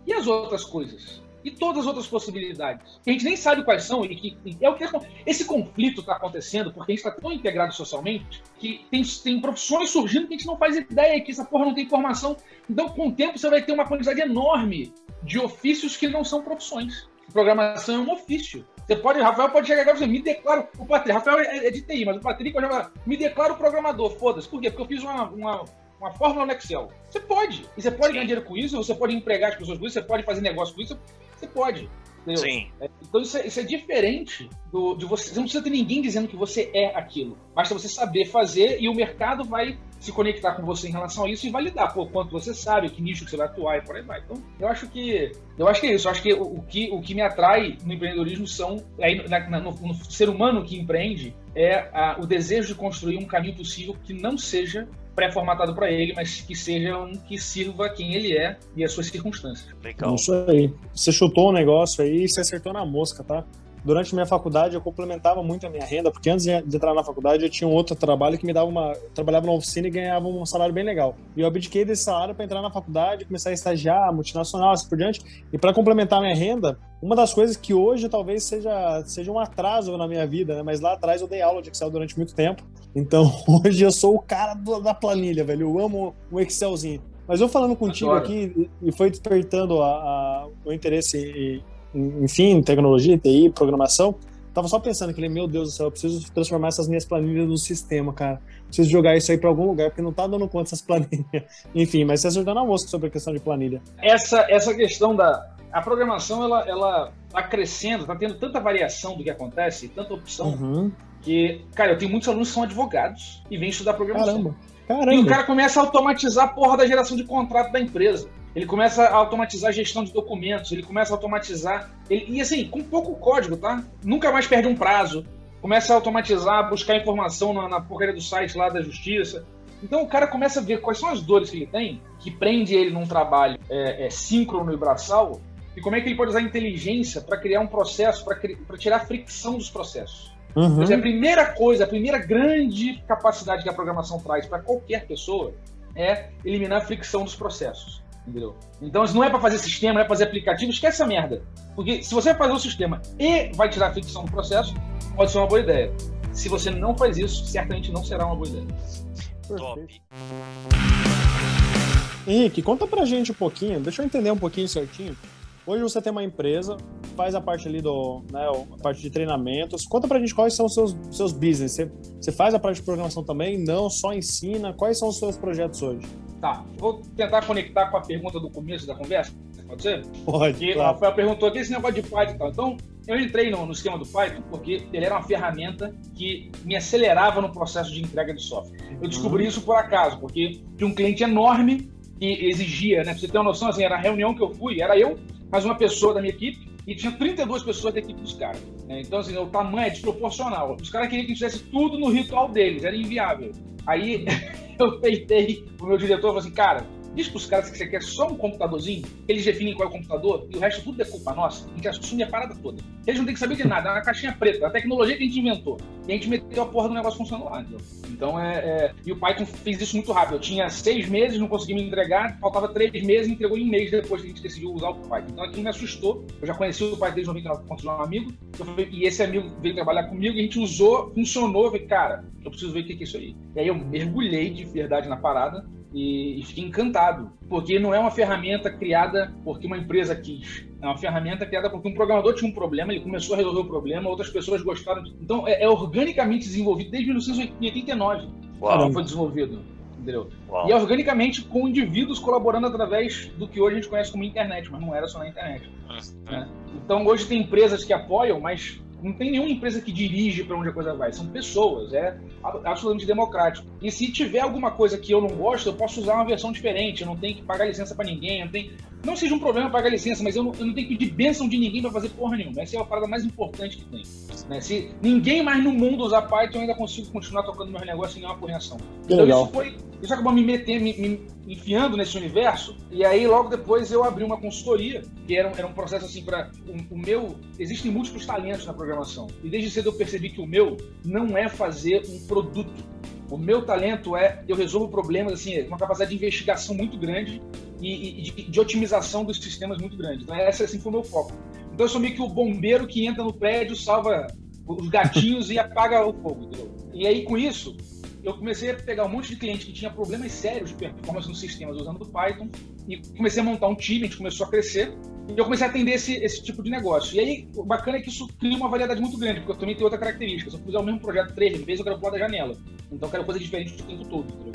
E as outras coisas? E todas as outras possibilidades? Que a gente nem sabe quais são e que é o que esse conflito está acontecendo porque a gente está tão integrado socialmente que tem, tem profissões surgindo que a gente não faz ideia que essa porra não tem informação. Então, com o tempo, você vai ter uma quantidade enorme de ofícios que não são profissões. Programação é um ofício. Você pode, Rafael pode chegar e dizer, me declaro. O Patrick, Rafael é, é de TI, mas o Patrick pode falar, me declaro programador, foda-se. Por quê? Porque eu fiz uma, uma, uma fórmula no Excel. Você pode. E você pode ganhar dinheiro com isso, você pode empregar as pessoas com isso, você pode fazer negócio com isso, você pode. Entendeu? Sim. É, então isso é, isso é, diferente do, de você. Você não precisa ter ninguém dizendo que você é aquilo. Basta você saber fazer e o mercado vai se conectar com você em relação a isso e validar pô, quanto você sabe, que nicho que você vai atuar e por aí vai. Então, eu acho que. Eu acho que é isso. Eu acho que o, o que, o que me atrai no empreendedorismo são. Aí, na, no, no, ser humano que empreende é a, o desejo de construir um caminho possível que não seja pré-formatado para ele, mas que seja um que sirva quem ele é e as suas circunstâncias. Legal. Isso aí. Você chutou um negócio aí e você acertou na mosca, tá? Durante minha faculdade eu complementava muito a minha renda, porque antes de entrar na faculdade eu tinha um outro trabalho que me dava uma. Eu trabalhava numa oficina e ganhava um salário bem legal. E eu abdiquei desse salário para entrar na faculdade, começar a estagiar, multinacional, assim por diante. E para complementar a minha renda, uma das coisas que hoje talvez seja, seja um atraso na minha vida, né? Mas lá atrás eu dei aula de Excel durante muito tempo. Então hoje eu sou o cara do, da planilha, velho. Eu amo o Excelzinho. Mas eu falando contigo Adoro. aqui e foi despertando a, a, o interesse enfim, tecnologia, TI, programação, tava só pensando que, meu Deus do céu, eu preciso transformar essas minhas planilhas no sistema, cara. Preciso jogar isso aí para algum lugar, porque não tá dando conta essas planilhas. Enfim, mas você acertou na mosca sobre a questão de planilha. Essa, essa questão da a programação, ela, ela tá crescendo, tá tendo tanta variação do que acontece, tanta opção, uhum. que, cara, eu tenho muitos alunos que são advogados e vêm estudar programação. Caramba. Caramba. E o cara começa a automatizar a porra da geração de contrato da empresa ele começa a automatizar a gestão de documentos, ele começa a automatizar. Ele, e assim, com pouco código, tá? Nunca mais perde um prazo. Começa a automatizar, buscar informação na, na porcaria do site lá da justiça. Então o cara começa a ver quais são as dores que ele tem, que prende ele num trabalho é, é, síncrono e braçal, e como é que ele pode usar a inteligência para criar um processo, para tirar a fricção dos processos. Uhum. a primeira coisa, a primeira grande capacidade que a programação traz para qualquer pessoa é eliminar a fricção dos processos. Entendeu? Então, isso não é para fazer sistema, não é para fazer aplicativo, esquece essa merda. Porque se você fazer o sistema e vai tirar a fricção do processo, pode ser uma boa ideia. Se você não faz isso, certamente não será uma boa ideia. Top. Henrique, conta pra gente um pouquinho, deixa eu entender um pouquinho certinho. Hoje você tem uma empresa, faz a parte ali do, né, a parte de treinamentos. Conta pra gente quais são os seus, seus business. Você, você faz a parte de programação também? Não, só ensina. Quais são os seus projetos hoje? Tá, vou tentar conectar com a pergunta do começo da conversa, pode ser? Pode, claro. O Rafael perguntou aqui esse negócio de Python e tal. Então, eu entrei no, no esquema do Python porque ele era uma ferramenta que me acelerava no processo de entrega de software. Eu descobri uhum. isso por acaso, porque de um cliente enorme que exigia, né? Pra você ter uma noção, assim, era a reunião que eu fui, era eu, mais uma pessoa da minha equipe, e tinha 32 pessoas da equipe dos caras. Né? Então, assim, o tamanho é desproporcional. Os caras queriam que a gente fizesse tudo no ritual deles, era inviável. Aí eu peitei o meu diretor e falei assim, cara, Diz para os caras que você quer só um computadorzinho, eles definem qual é o computador e o resto tudo é culpa nossa. A gente assume a parada toda. Eles não têm que saber de nada, é uma caixinha preta, a tecnologia que a gente inventou. E a gente meteu a porra do negócio funcionando lá, entendeu? Então é, é, E o Python fez isso muito rápido. Eu tinha seis meses, não consegui me entregar, faltava três meses entregou em um mês depois que a gente decidiu usar o Python. Então aquilo me assustou. Eu já conheci o Python desde 99 quando um amigo. Falei, e esse amigo veio trabalhar comigo e a gente usou, funcionou. Eu falei, cara, eu preciso ver o que é isso aí. E aí eu mergulhei de verdade na parada e, e fiquei encantado, porque não é uma ferramenta criada porque uma empresa quis. É uma ferramenta criada porque um programador tinha um problema, ele começou a resolver o problema, outras pessoas gostaram. De... Então, é, é, organicamente desenvolvido desde 1989. Uau. Foi desenvolvido. Entendeu? E é organicamente com indivíduos colaborando através do que hoje a gente conhece como internet, mas não era só na internet. Uhum. Né? Então, hoje tem empresas que apoiam, mas não tem nenhuma empresa que dirige para onde a coisa vai, são pessoas, é absolutamente democrático. E se tiver alguma coisa que eu não gosto, eu posso usar uma versão diferente, eu não tenho que pagar licença para ninguém, não tem não seja um problema pagar licença, mas eu não, eu não tenho que pedir bênção de ninguém para fazer porra nenhuma. Essa é a parada mais importante que tem. Né? Se ninguém mais no mundo usar Python, eu ainda consigo continuar tocando meus negócios sem nenhuma correção. Então legal. isso foi. Isso acabou me metendo, me, me, enfiando nesse universo. E aí, logo depois, eu abri uma consultoria, que era, era um processo assim para. O, o, meu. Existem múltiplos talentos na programação. E desde cedo eu percebi que o meu não é fazer um produto. O meu talento é eu resolvo problemas assim, uma capacidade de investigação muito grande e, e de, de, otimização dos sistemas muito grande. Então, esse assim, foi o meu foco. Então, eu sou meio que o bombeiro que entra no prédio, salva os gatinhos e apaga o fogo. Entendeu? E aí, com isso, eu comecei a pegar um monte de cliente que tinha problemas sérios de performance nos sistemas usando o Python e comecei a montar um time, a gente começou a crescer. E eu comecei a atender esse, esse tipo de negócio. E aí, o bacana é que isso cria uma variedade muito grande, porque eu também tenho outra característica. Se eu fizer o mesmo projeto três vezes, eu quero pular da janela. Então eu quero coisa diferente o tempo todo, entendeu?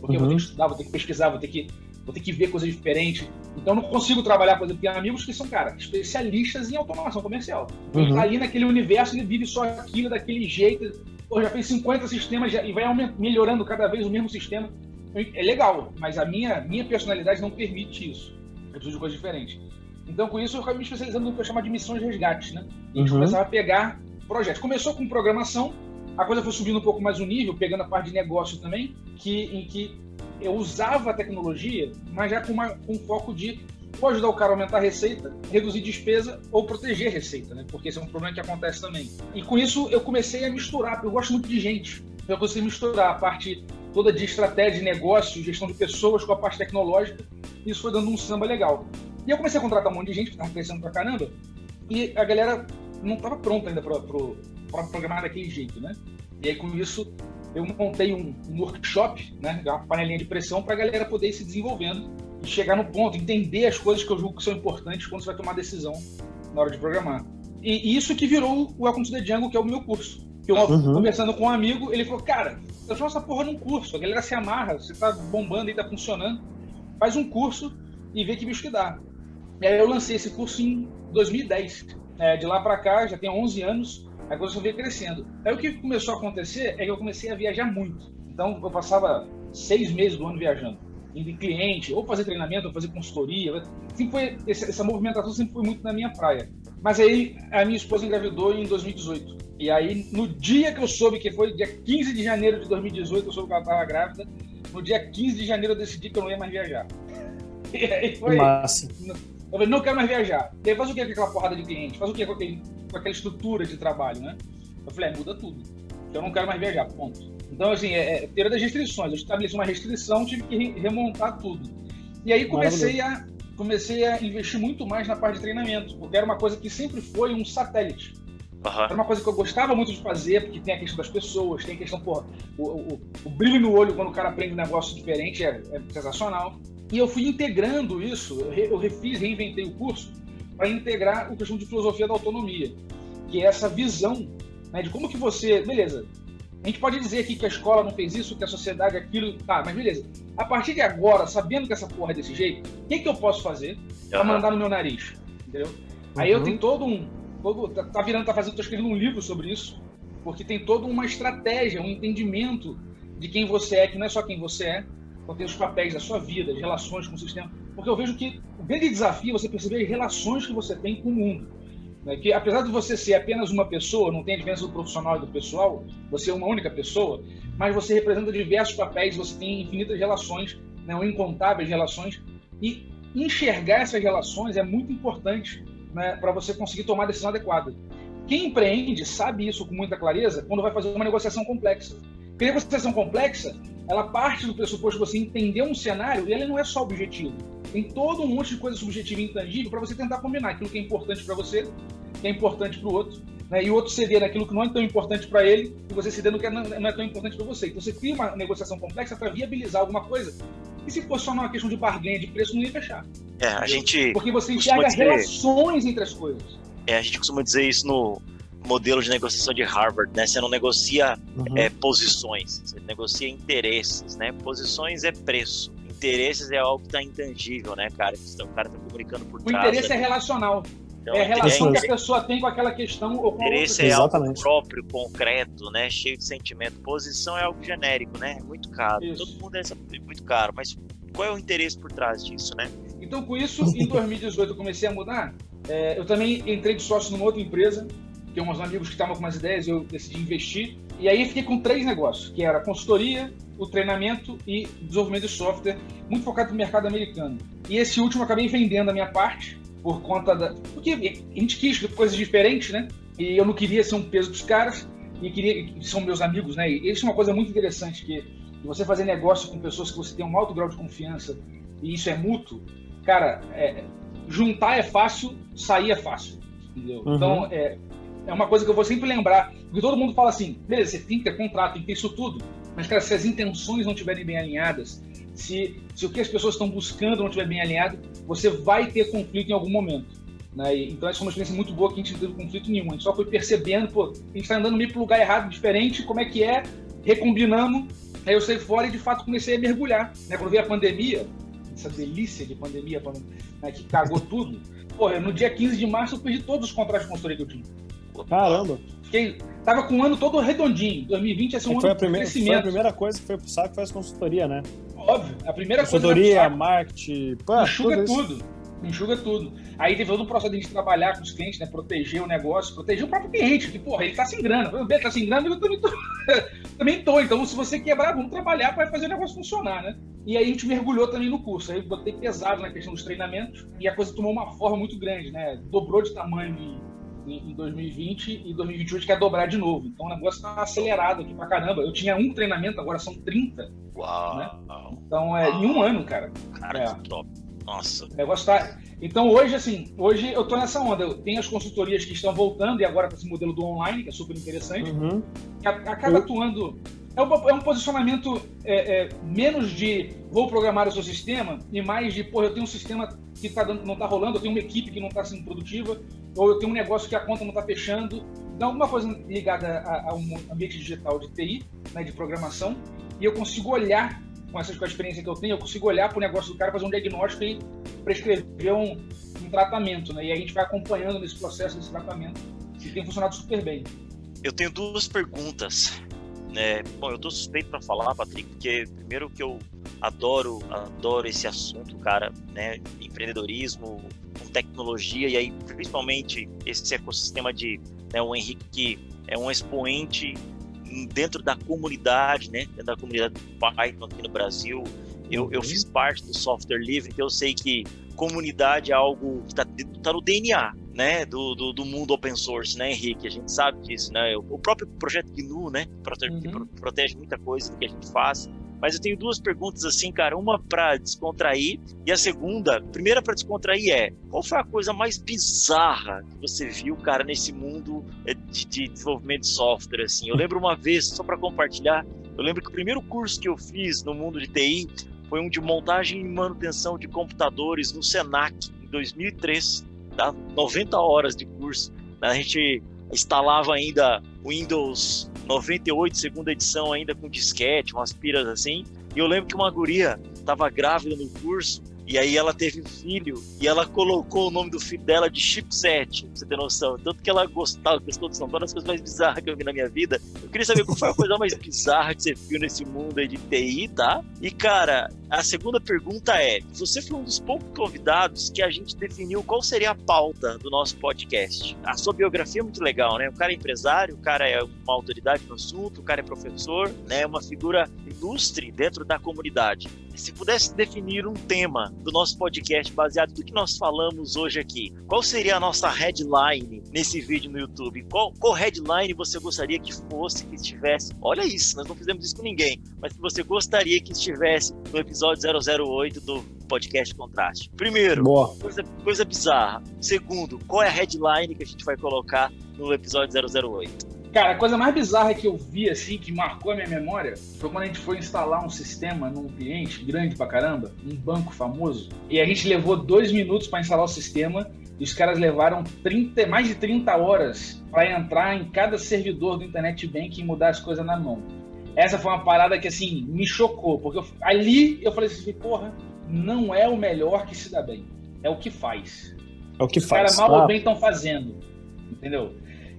Porque uhum. eu vou ter que estudar, vou ter que pesquisar, vou ter que, vou ter que ver coisas diferentes. Então eu não consigo trabalhar, por exemplo, tem amigos que são, cara, especialistas em automação comercial. Uhum. Ele tá ali naquele universo, ele vive só aquilo, daquele jeito. Pô, já fez 50 sistemas já, e vai melhorando cada vez o mesmo sistema. É legal, mas a minha, minha personalidade não permite isso. Eu preciso de coisas diferentes. Então, com isso, eu acabei me especializando no que eu chamo de missões de resgate, né? E a gente uhum. começava a pegar projetos. Começou com programação, a coisa foi subindo um pouco mais o nível, pegando a parte de negócio também, que, em que eu usava a tecnologia, mas já com, uma, com foco de ou ajudar o cara a aumentar a receita, reduzir despesa ou proteger a receita, né? Porque esse é um problema que acontece também. E com isso eu comecei a misturar, porque eu gosto muito de gente. Então eu comecei a misturar a parte toda de estratégia de negócio, gestão de pessoas com a parte tecnológica. E isso foi dando um samba legal. E eu comecei a contratar um monte de gente que estava crescendo pra caramba. E a galera não estava pronta ainda para pro, programar daquele jeito, né? E aí com isso eu montei um, um workshop, né? Uma panelinha de pressão para a galera poder ir se desenvolvendo e chegar no ponto, entender as coisas que eu julgo que são importantes quando você vai tomar decisão na hora de programar. E, isso que virou o Welcome to the Jungle, que é o meu curso. Que eu, uhum. conversando com um amigo, ele falou, cara, transforma essa porra num curso. A galera se amarra, você tá bombando e tá funcionando. Faz um curso e vê que bicho que dá. E aí eu lancei esse curso em 2010. É, de lá para cá, já tem 11 anos, a coisa só veio crescendo. Aí o que começou a acontecer é que eu comecei a viajar muito. Então eu passava seis meses do ano viajando em cliente, ou fazer treinamento, ou fazer consultoria. Sempre foi, essa movimentação sempre foi muito na minha praia. Mas aí a minha esposa engravidou em 2018. E aí, no dia que eu soube, que foi dia 15 de janeiro de 2018, eu soube que ela estava grávida, no dia 15 de janeiro eu decidi que eu não ia mais viajar. E aí foi. Massa. Eu falei, não quero mais viajar. E aí, faz o que com aquela porrada de cliente? Faz o que com, aquele, com aquela estrutura de trabalho, né? Eu falei, é, muda tudo. Eu não quero mais viajar, ponto. Então, assim, é, é teoria das restrições. Eu estabeleci uma restrição, tive que remontar tudo. E aí comecei a, comecei a investir muito mais na parte de treinamento, porque era uma coisa que sempre foi um satélite. Uhum. Era uma coisa que eu gostava muito de fazer, porque tem a questão das pessoas, tem a questão, porra, o, o, o brilho no olho quando o cara aprende um negócio diferente é, é sensacional. E eu fui integrando isso, eu, re, eu refiz, reinventei o curso para integrar o questão de filosofia da autonomia, que é essa visão né, de como que você, beleza, a gente pode dizer aqui que a escola não fez isso, que a sociedade aquilo. Tá, mas beleza. A partir de agora, sabendo que essa porra é desse jeito, o que, que eu posso fazer pra mandar no meu nariz? Entendeu? Uhum. Aí eu uhum. tenho todo um. Todo, tá, tá virando, tá fazendo, tô escrevendo um livro sobre isso, porque tem toda uma estratégia, um entendimento de quem você é, que não é só quem você é, então tem os papéis da sua vida, as relações com o sistema. Porque eu vejo que o grande desafio é você perceber as relações que você tem com o mundo. Né? Que apesar de você ser apenas uma pessoa, não tem diferença do profissional e do pessoal, você é uma única pessoa, mas você representa diversos papéis, você tem infinitas relações, né? ou incontáveis relações, e enxergar essas relações é muito importante né? para você conseguir tomar a decisão adequada. Quem empreende sabe isso com muita clareza quando vai fazer uma negociação complexa. Porque negociação complexa, ela parte do pressuposto de você entender um cenário e ele não é só objetivo. Tem todo um monte de coisa subjetiva e intangível para você tentar combinar aquilo que é importante para você, que é importante para o outro, né? e o outro ceder naquilo que não é tão importante para ele, e você ceder no que não é tão importante para você. Então você cria uma negociação complexa para viabilizar alguma coisa, e se fosse só uma questão de barganha de preço, não ia fechar. É, a gente. Porque você enxerga dizer... relações entre as coisas. É, a gente costuma dizer isso no modelo de negociação de Harvard, né? Você não negocia uhum. é, posições, você negocia interesses, né? Posições é preço interesses é algo que tá intangível, né, cara? O cara tá comunicando por o trás. O interesse é relacional. Então, é a relação que a pessoa tem com aquela questão ou com Interesse é algo próprio, concreto, né? Cheio de sentimento. Posição é algo genérico, né? É muito caro. Isso. Todo mundo é muito caro, mas qual é o interesse por trás disso, né? Então, com isso, em 2018 eu comecei a mudar. É, eu também entrei de sócio numa outra empresa, que uns amigos que estavam com umas ideias, eu decidi investir. E aí fiquei com três negócios, que era consultoria, o treinamento e desenvolvimento de software, muito focado no mercado americano. E esse último eu acabei vendendo a minha parte, por conta da. Porque a gente quis coisas diferentes, né? E eu não queria ser um peso dos caras, e queria. São meus amigos, né? E isso é uma coisa muito interessante, que você fazer negócio com pessoas que você tem um alto grau de confiança, e isso é mútuo, cara, é, juntar é fácil, sair é fácil. Entendeu? Uhum. Então, é, é uma coisa que eu vou sempre lembrar, porque todo mundo fala assim, beleza, você tem que ter contrato, tem que ter isso tudo, mas, cara, se as intenções não estiverem bem alinhadas, se, se o que as pessoas estão buscando não estiver bem alinhado, você vai ter conflito em algum momento. Né? E, então, essa foi uma experiência muito boa que a gente não teve conflito nenhum. A gente só foi percebendo, pô, a gente está andando meio para lugar errado, diferente, como é que é, recombinamos. Aí eu saí fora e, de fato, comecei a mergulhar. Né? Quando veio a pandemia, essa delícia de pandemia né, que cagou tudo, pô, no dia 15 de março eu perdi todos os contratos de consultoria que eu tinha. Caramba! Fiquei, tava com um ano todo redondinho. 2020 ia ser um ano foi a primeira, de crescimento. Foi a primeira coisa que foi pro saco foi as consultoria, né? Óbvio. A primeira consultoria, coisa. Consultoria, marketing. Pô, enxuga tudo. tudo. Enxuga tudo. Aí teve todo um processo de a gente trabalhar com os clientes, né? Proteger o negócio, proteger o próprio cliente, que, porra, ele tá sem grana. Ele tá sem grana, eu também tô. também tô. Então, se você quebrar, vamos trabalhar para fazer o negócio funcionar, né? E aí a gente mergulhou também no curso. Aí eu botei pesado na questão dos treinamentos e a coisa tomou uma forma muito grande, né? Dobrou de tamanho em em 2020 e 2021 a gente quer dobrar de novo. Então o negócio tá acelerado aqui pra caramba. Eu tinha um treinamento, agora são 30. Uau! Né? Então é em um ano, cara. Cara, é. top. Nossa. O negócio tá. Então hoje, assim, hoje eu tô nessa onda. Eu tenho as consultorias que estão voltando e agora com esse modelo do online, que é super interessante. Uhum. Que acaba atuando. É um, é um posicionamento é, é, menos de vou programar o seu sistema e mais de, pô, eu tenho um sistema que tá dando, não está rolando, eu tenho uma equipe que não está sendo produtiva, ou eu tenho um negócio que a conta não está fechando. Então, alguma coisa ligada a, a, um ambiente digital de TI, né, de programação, e eu consigo olhar, com essa com a experiência que eu tenho, eu consigo olhar para o negócio do cara, fazer um diagnóstico e prescrever um, um tratamento. Né? E aí a gente vai acompanhando nesse processo, desse tratamento, e tem funcionado super bem. Eu tenho duas perguntas. Né? Bom, eu estou suspeito para falar, Patrick, porque primeiro que eu adoro, adoro esse assunto, cara, né? Empreendedorismo, tecnologia e aí principalmente esse ecossistema de, né, o Henrique que é um expoente dentro da comunidade, né? Dentro da comunidade do Python aqui no Brasil. Eu, eu fiz parte do software livre, então eu sei que comunidade é algo que está tá no DNA, né, do, do, do, mundo open source, né, Henrique? A gente sabe disso, né? O próprio projeto GNU, né, protege, uhum. protege muita coisa do que a gente faz. Mas eu tenho duas perguntas assim, cara. Uma para descontrair e a segunda, primeira para descontrair é: qual foi a coisa mais bizarra que você viu, cara, nesse mundo eh, de, de desenvolvimento de software? Assim, eu lembro uma vez só para compartilhar. Eu lembro que o primeiro curso que eu fiz no mundo de TI foi um de montagem e manutenção de computadores no Senac em 2003, tá? 90 horas de curso. A gente instalava ainda Windows 98, segunda edição, ainda com disquete, umas piras assim. E eu lembro que uma guria estava grávida no curso e aí ela teve um filho e ela colocou o nome do filho dela de Chipset, pra você ter noção. Tanto que ela gostava, gostou do São Paulo, das coisas mais bizarras que eu vi na minha vida. Eu queria saber qual foi a coisa mais bizarra que você viu nesse mundo aí de TI, tá? E, cara, a segunda pergunta é: você foi um dos poucos convidados que a gente definiu qual seria a pauta do nosso podcast. A sua biografia é muito legal, né? O cara é empresário, o cara é uma autoridade no assunto, o cara é professor, né? Uma figura ilustre dentro da comunidade. Se pudesse definir um tema do nosso podcast baseado no que nós falamos hoje aqui, qual seria a nossa headline nesse vídeo no YouTube? Qual, qual headline você gostaria que fosse, que estivesse? Olha isso, nós não fizemos isso com ninguém, mas que você gostaria que estivesse no episódio 008 do podcast Contraste. Primeiro, coisa, coisa bizarra. Segundo, qual é a headline que a gente vai colocar no episódio 008? Cara, a coisa mais bizarra que eu vi, assim, que marcou a minha memória, foi quando a gente foi instalar um sistema num cliente grande pra caramba, um banco famoso, e a gente levou dois minutos para instalar o sistema, e os caras levaram 30, mais de 30 horas para entrar em cada servidor do Internet Bank e mudar as coisas na mão. Essa foi uma parada que, assim, me chocou, porque eu, ali eu falei assim, porra, não é o melhor que se dá bem, é o que faz. É o que os faz. Os caras mal ah. ou bem estão fazendo, entendeu?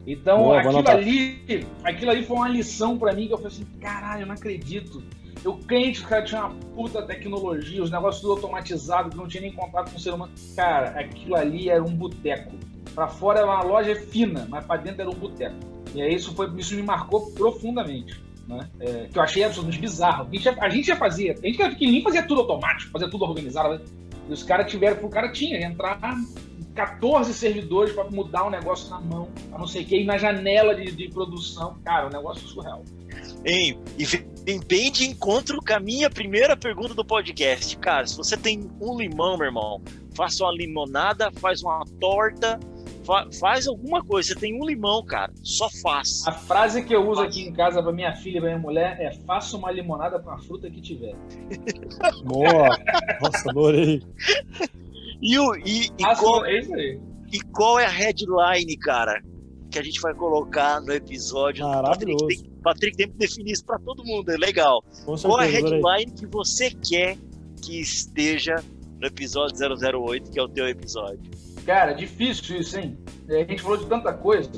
Então, Boa, aquilo ali, aquilo ali foi uma lição para mim que eu falei assim, caralho, eu não acredito. Eu crente que o cara tinha uma puta tecnologia, os negócios tudo automatizado, que não tinha nem contato com o ser humano. Cara, aquilo ali era um boteco. Para fora era uma loja fina, mas para dentro era um boteco. E aí isso, foi, isso me marcou profundamente. Né? É, que eu achei absolutamente bizarro. A gente, já, a gente já fazia, a gente era pequenininho fazia tudo automático, fazia tudo organizado. E os caras tiveram, o cara tinha, entrar 14 servidores para mudar o negócio na mão, a não sei o que, e na janela de, de produção. Cara, o negócio é surreal. Hein, e vem bem de encontro com a minha primeira pergunta do podcast. Cara, se você tem um limão, meu irmão, faça uma limonada, faz uma torta, Fa faz alguma coisa. Você tem um limão, cara. Só faz. A frase que eu uso aqui em casa pra minha filha e pra minha mulher é: faça uma limonada com a fruta que tiver. Boa! Nossa, adorei. E, o, e, e, qual, é isso aí. e qual é a headline, cara? Que a gente vai colocar no episódio. Patrick Maravilhoso. tem, Patrick tem que definir isso pra todo mundo. É legal. Com Qual é a headline que você quer que esteja no episódio 008, que é o teu episódio? Cara, difícil isso, hein? É, A gente falou de tanta coisa.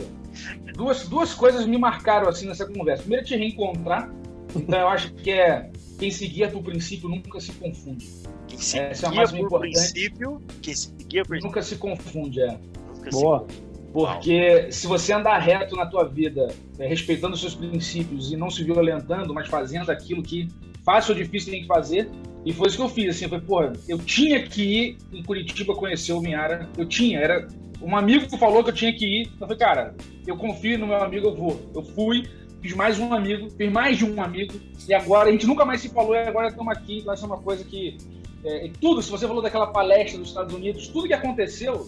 Duas, duas coisas me marcaram assim nessa conversa. Primeiro, é te reencontrar. Então, eu acho que é quem se guia por princípio nunca se confunde. Quem Essa é a guia máxima por importante. princípio, quem se guia por Nunca se confunde, é. nunca se- Boa. Porque se você andar reto na tua vida, é, respeitando os seus princípios e não se violentando, mas fazendo aquilo que fácil ou difícil tem que fazer, e foi isso que eu fiz, assim, foi, porra, eu tinha que ir em Curitiba conhecer o Minhara, eu tinha, era um amigo que falou que eu tinha que ir, eu falei, cara, eu confio no meu amigo, eu vou. Eu fui, fiz mais um amigo, fiz mais de um amigo, e agora a gente nunca mais se falou, e agora estamos aqui, vai ser uma coisa que, é, tudo, se você falou daquela palestra dos Estados Unidos, tudo que aconteceu,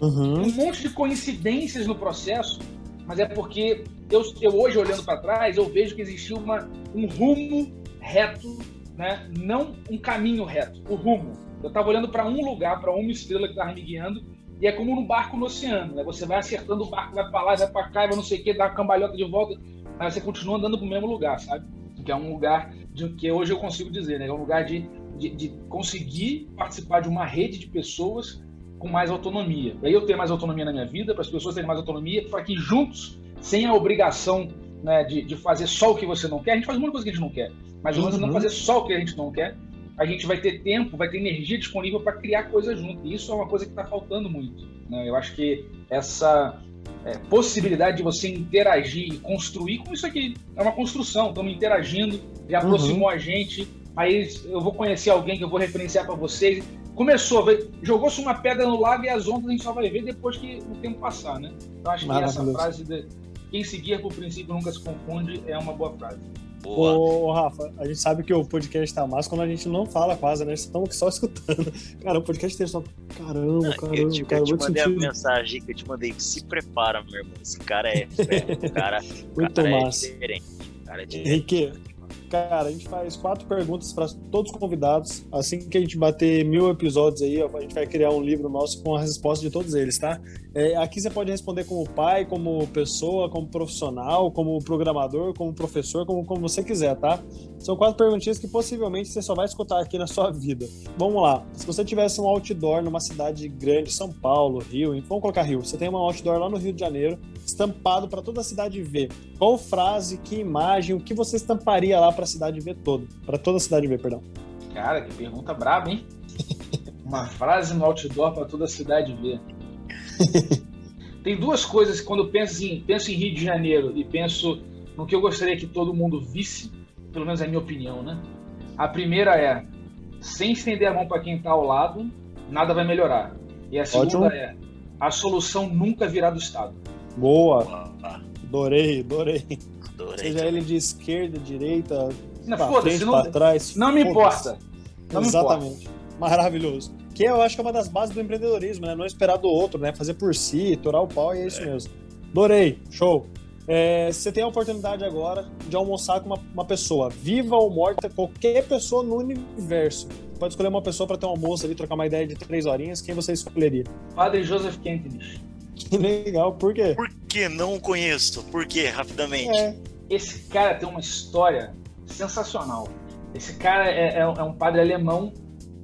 Uhum. um monte de coincidências no processo, mas é porque eu, eu hoje olhando para trás, eu vejo que existiu uma, um rumo reto, né? não um caminho reto, o rumo. Eu estava olhando para um lugar, para uma estrela que estava me guiando, e é como num barco no oceano, né? você vai acertando o barco, vai para lá, vai para cá, vai não sei o que, dá uma cambalhota de volta, mas você continua andando para o mesmo lugar, sabe? Que é um lugar de, que hoje eu consigo dizer, né? é um lugar de, de, de conseguir participar de uma rede de pessoas com mais autonomia. Para eu ter mais autonomia na minha vida, para as pessoas terem mais autonomia, para que juntos, sem a obrigação né, de, de fazer só o que você não quer, a gente faz muita coisa que a gente não quer, mas uhum. não fazer só o que a gente não quer, a gente vai ter tempo, vai ter energia disponível para criar coisas junto. E isso é uma coisa que está faltando muito. Né? Eu acho que essa é, possibilidade de você interagir e construir, como isso aqui é uma construção, estamos interagindo, já aproximou uhum. a gente, aí eu vou conhecer alguém que eu vou referenciar para vocês, começou, jogou-se uma pedra no lago e as ondas a gente só vai ver depois que o tempo passar, né? Então acho que essa frase de quem seguir por princípio nunca se confunde é uma boa frase. Boa. Ô, Rafa, a gente sabe que o podcast tá massa quando a gente não fala quase, né? Vocês estão só escutando. Cara, o podcast tem só. Caramba, caramba, eu te, cara, eu te mandei sentido. a mensagem que eu te mandei. Se prepara, meu irmão. Esse cara é. cara, Muito cara massa. É diferente. Cara é diferente. Henrique, Cara, a gente faz quatro perguntas para todos os convidados. Assim que a gente bater mil episódios aí, a gente vai criar um livro nosso com a resposta de todos eles, tá? É, aqui você pode responder como pai, como pessoa, como profissional, como programador, como professor, como, como você quiser, tá? São quatro perguntinhas que possivelmente você só vai escutar aqui na sua vida. Vamos lá. Se você tivesse um outdoor numa cidade grande, São Paulo, Rio, vamos colocar Rio. Você tem um outdoor lá no Rio de Janeiro, estampado para toda a cidade ver. Qual frase, que imagem, o que você estamparia lá para a cidade ver todo? Para toda a cidade ver, perdão. Cara, que pergunta braba, hein? Uma frase no outdoor para toda a cidade ver. Tem duas coisas que quando eu penso em, penso em Rio de Janeiro e penso no que eu gostaria que todo mundo visse, pelo menos é a minha opinião, né? A primeira é, sem estender a mão para quem está ao lado, nada vai melhorar. E a segunda Ótimo. é, a solução nunca virá do Estado. Boa. Adorei, adorei. Adorei. Seja ele de esquerda, direita, não, pra frente, não, pra trás. Não me importa. Não Exatamente. Me importa. Maravilhoso. Que eu acho que é uma das bases do empreendedorismo, né? Não esperar do outro, né? Fazer por si, torar o pau e é isso é. mesmo. Adorei. Show. É, você tem a oportunidade agora de almoçar com uma, uma, pessoa, viva ou morta, qualquer pessoa no universo. Pode escolher uma pessoa para ter um almoço ali, trocar uma ideia de três horinhas. Quem você escolheria? Padre Joseph Kempnis. Que legal, por quê? Por que não conheço? Por quê, rapidamente? É. Esse cara tem uma história sensacional. Esse cara é, é, é um padre alemão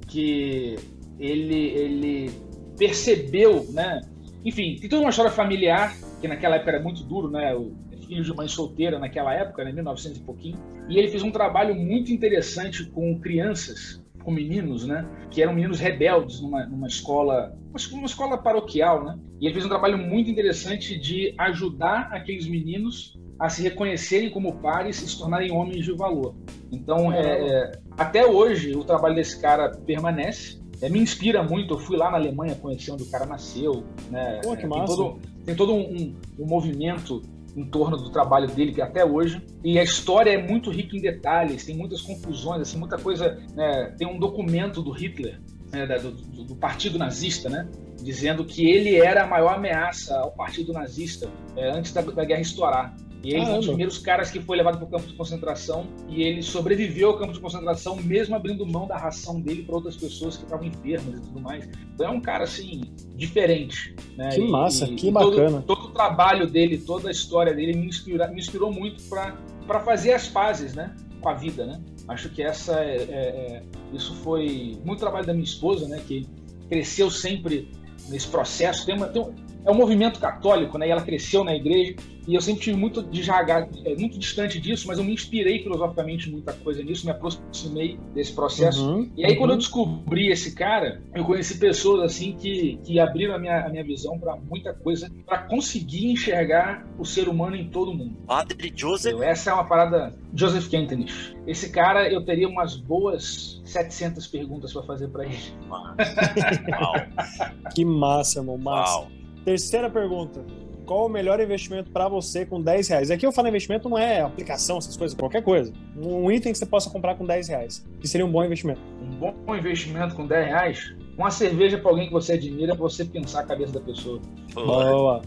que ele, ele percebeu, né? Enfim, tem toda uma história familiar, que naquela época era muito duro, né? O filho de mãe solteira naquela época, né? 1900 e pouquinho. E ele fez um trabalho muito interessante com crianças, com meninos, né? Que eram meninos rebeldes numa, numa escola, uma escola paroquial, né? E ele fez um trabalho muito interessante de ajudar aqueles meninos a se reconhecerem como pares e se tornarem homens de valor. Então, é, é, até hoje, o trabalho desse cara permanece. É, me inspira muito. Eu fui lá na Alemanha conhecer onde o cara nasceu. Né? Pô, que tem massa. todo, tem todo um, um, um, movimento em torno do trabalho dele que até hoje. E a história é muito rica em detalhes, tem muitas confusões, assim, muita coisa. Né? Tem um documento do Hitler né, do, do, do, partido nazista, né? Dizendo que ele era a maior ameaça ao partido nazista é, antes da, da guerra estourar. E ele foi um dos primeiros caras que foi levado para o campo de concentração e ele sobreviveu ao campo de concentração, mesmo abrindo mão da ração dele para outras pessoas que estavam enfermas e tudo mais. Então é um cara, assim, diferente. Né? Que massa, e, que e bacana. Todo, todo, o trabalho dele, toda a história dele me, inspira, me inspirou muito para fazer as pazes né? com a vida, né? Acho que essa é, é, é, isso foi muito trabalho da minha esposa, né? Que cresceu sempre nesse processo. Tem uma, tem um, é um movimento católico, né? E ela cresceu na igreja e eu sempre tive muito de jagar, é, muito distante disso, mas eu me inspirei filosoficamente em muita coisa nisso, me aproximei desse processo. Uhum, e aí, uhum. quando eu uhum. descobri esse cara, eu conheci pessoas assim que, que abriram a minha, a minha visão para muita coisa, para conseguir enxergar o ser humano em todo mundo. Padre Joseph. Essa é uma parada. Joseph Kentenich. Esse cara, eu teria umas boas 700 perguntas para fazer para ele. que massa, irmão. Massa. Uau. Terceira pergunta qual o melhor investimento para você com 10 reais? Aqui eu falo investimento não é aplicação, essas coisas, qualquer coisa. Um item que você possa comprar com 10 reais, que seria um bom investimento. Um bom investimento com 10 reais? Uma cerveja para alguém que você admira, para você pensar a cabeça da pessoa. Boa.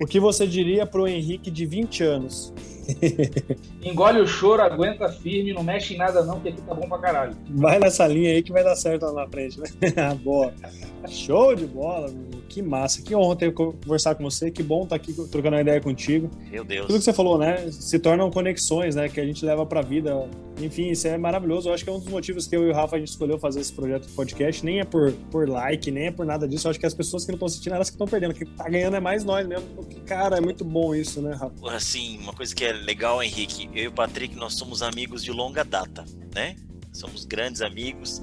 O que você diria pro Henrique de 20 anos? Engole o choro, aguenta firme, não mexe em nada não, porque aqui tá bom pra caralho. Vai nessa linha aí que vai dar certo lá na frente, né? Boa. Show de bola, meu. Que massa. Que honra ter conversar com você. Que bom estar tá aqui trocando uma ideia contigo. Meu Deus. Tudo que você falou, né? Se tornam conexões, né? Que a gente leva pra vida. Enfim, isso é maravilhoso. Eu acho que é um dos motivos que eu e o Rafa a gente escolheu fazer esse projeto de podcast. Nem é por, por like, nem é por nada disso. Eu acho que as pessoas que não estão assistindo, elas que estão perdendo. Quem tá ganhando é mais nós mesmo. Porque, cara, é muito bom isso, né, Rafa? Assim, uma coisa que é legal, Henrique. Eu e o Patrick, nós somos amigos de longa data, né? Somos grandes amigos.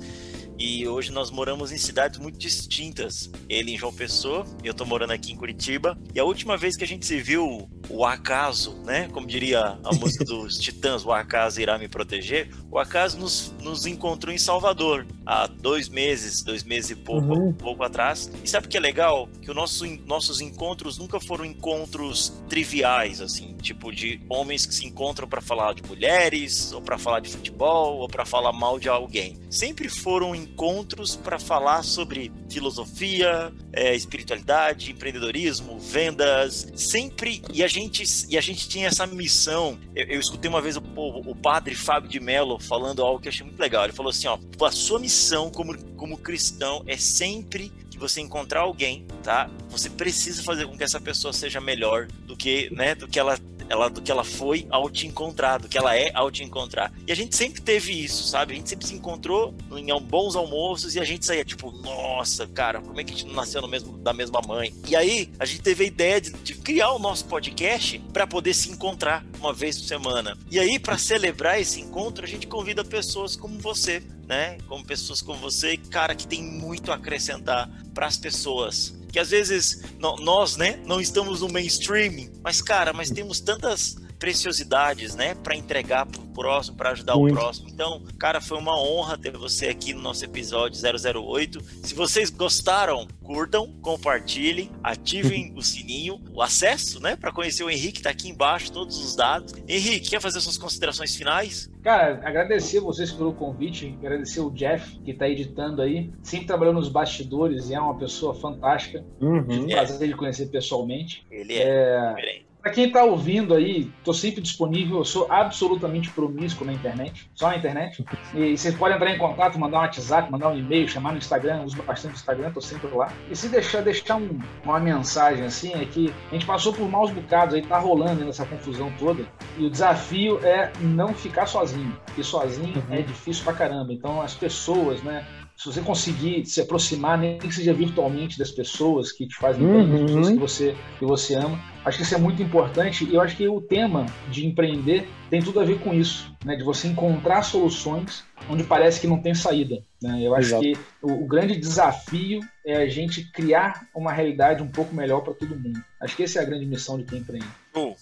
E hoje nós moramos em cidades muito distintas. Ele em João Pessoa, eu tô morando aqui em Curitiba. E a última vez que a gente se viu, o acaso, né? Como diria a música dos Titãs, o acaso irá me proteger. O acaso nos, nos encontrou em Salvador há dois meses, dois meses e pouco, uhum. pouco atrás. E sabe o que é legal? Que os nosso, nossos encontros nunca foram encontros triviais, assim, tipo de homens que se encontram para falar de mulheres, ou para falar de futebol, ou para falar mal de alguém. Sempre foram encontros para falar sobre filosofia, é, espiritualidade, empreendedorismo, vendas, sempre. E a gente, e a gente tinha essa missão. Eu, eu escutei uma vez o, o, o, padre Fábio de Mello falando algo que eu achei muito legal. Ele falou assim: ó, a sua missão como, como cristão é sempre que você encontrar alguém, tá? Você precisa fazer com que essa pessoa seja melhor do que, né, do que ela ela, do que ela foi ao te encontrar, do que ela é ao te encontrar. E a gente sempre teve isso, sabe? A gente sempre se encontrou em bons almoços e a gente saía tipo, nossa, cara, como é que a gente não nasceu no mesmo, da mesma mãe? E aí a gente teve a ideia de, de criar o nosso podcast para poder se encontrar uma vez por semana. E aí, para celebrar esse encontro, a gente convida pessoas como você, né? Como pessoas como você, cara, que tem muito a acrescentar para as pessoas que às vezes nós, né, não estamos no mainstream, mas cara, mas temos tantas preciosidades, né, para entregar pro próximo, para ajudar Muito. o próximo. Então, cara, foi uma honra ter você aqui no nosso episódio 008. Se vocês gostaram, curtam, compartilhem, ativem o sininho, o acesso, né, para conhecer o Henrique, tá aqui embaixo todos os dados. Henrique, quer fazer suas considerações finais? Cara, agradecer vocês pelo convite, agradecer o Jeff que está editando aí, sempre trabalhou nos bastidores e é uma pessoa fantástica. Uhum. Tive o prazer de conhecer pessoalmente. Ele é, é... Para quem está ouvindo aí, estou sempre disponível, eu sou absolutamente promíscuo na internet, só na internet. E vocês podem entrar em contato, mandar um WhatsApp, mandar um e-mail, chamar no Instagram, uso bastante o Instagram, estou sempre lá. E se deixar, deixar um, uma mensagem assim, é que a gente passou por maus bocados aí, tá rolando nessa confusão toda. E o desafio é não ficar sozinho, porque sozinho uhum. é difícil pra caramba. Então as pessoas, né? se você conseguir se aproximar, nem que seja virtualmente das pessoas que te fazem bem, das pessoas uhum. que você, que você ama, acho que isso é muito importante e eu acho que o tema de empreender tem tudo a ver com isso, né? de você encontrar soluções onde parece que não tem saída. Né? Eu acho Exato. que o, o, grande desafio é a gente criar uma realidade um pouco melhor para todo mundo. Acho que essa é a grande missão de quem empreende.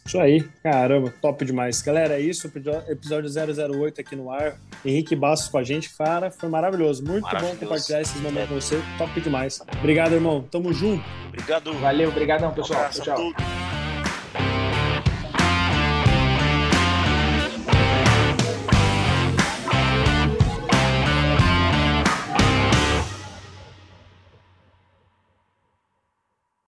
Isso aí, caramba, top demais. Galera, é isso, episódio 008 aqui no ar. Henrique Bastos com a gente, cara, foi maravilhoso. Muito maravilhoso. bom compartilhar esses momentos com você, top demais. Obrigado, irmão. Tamo junto. Obrigado. Valeu, obrigadão, pessoal. Um tchau.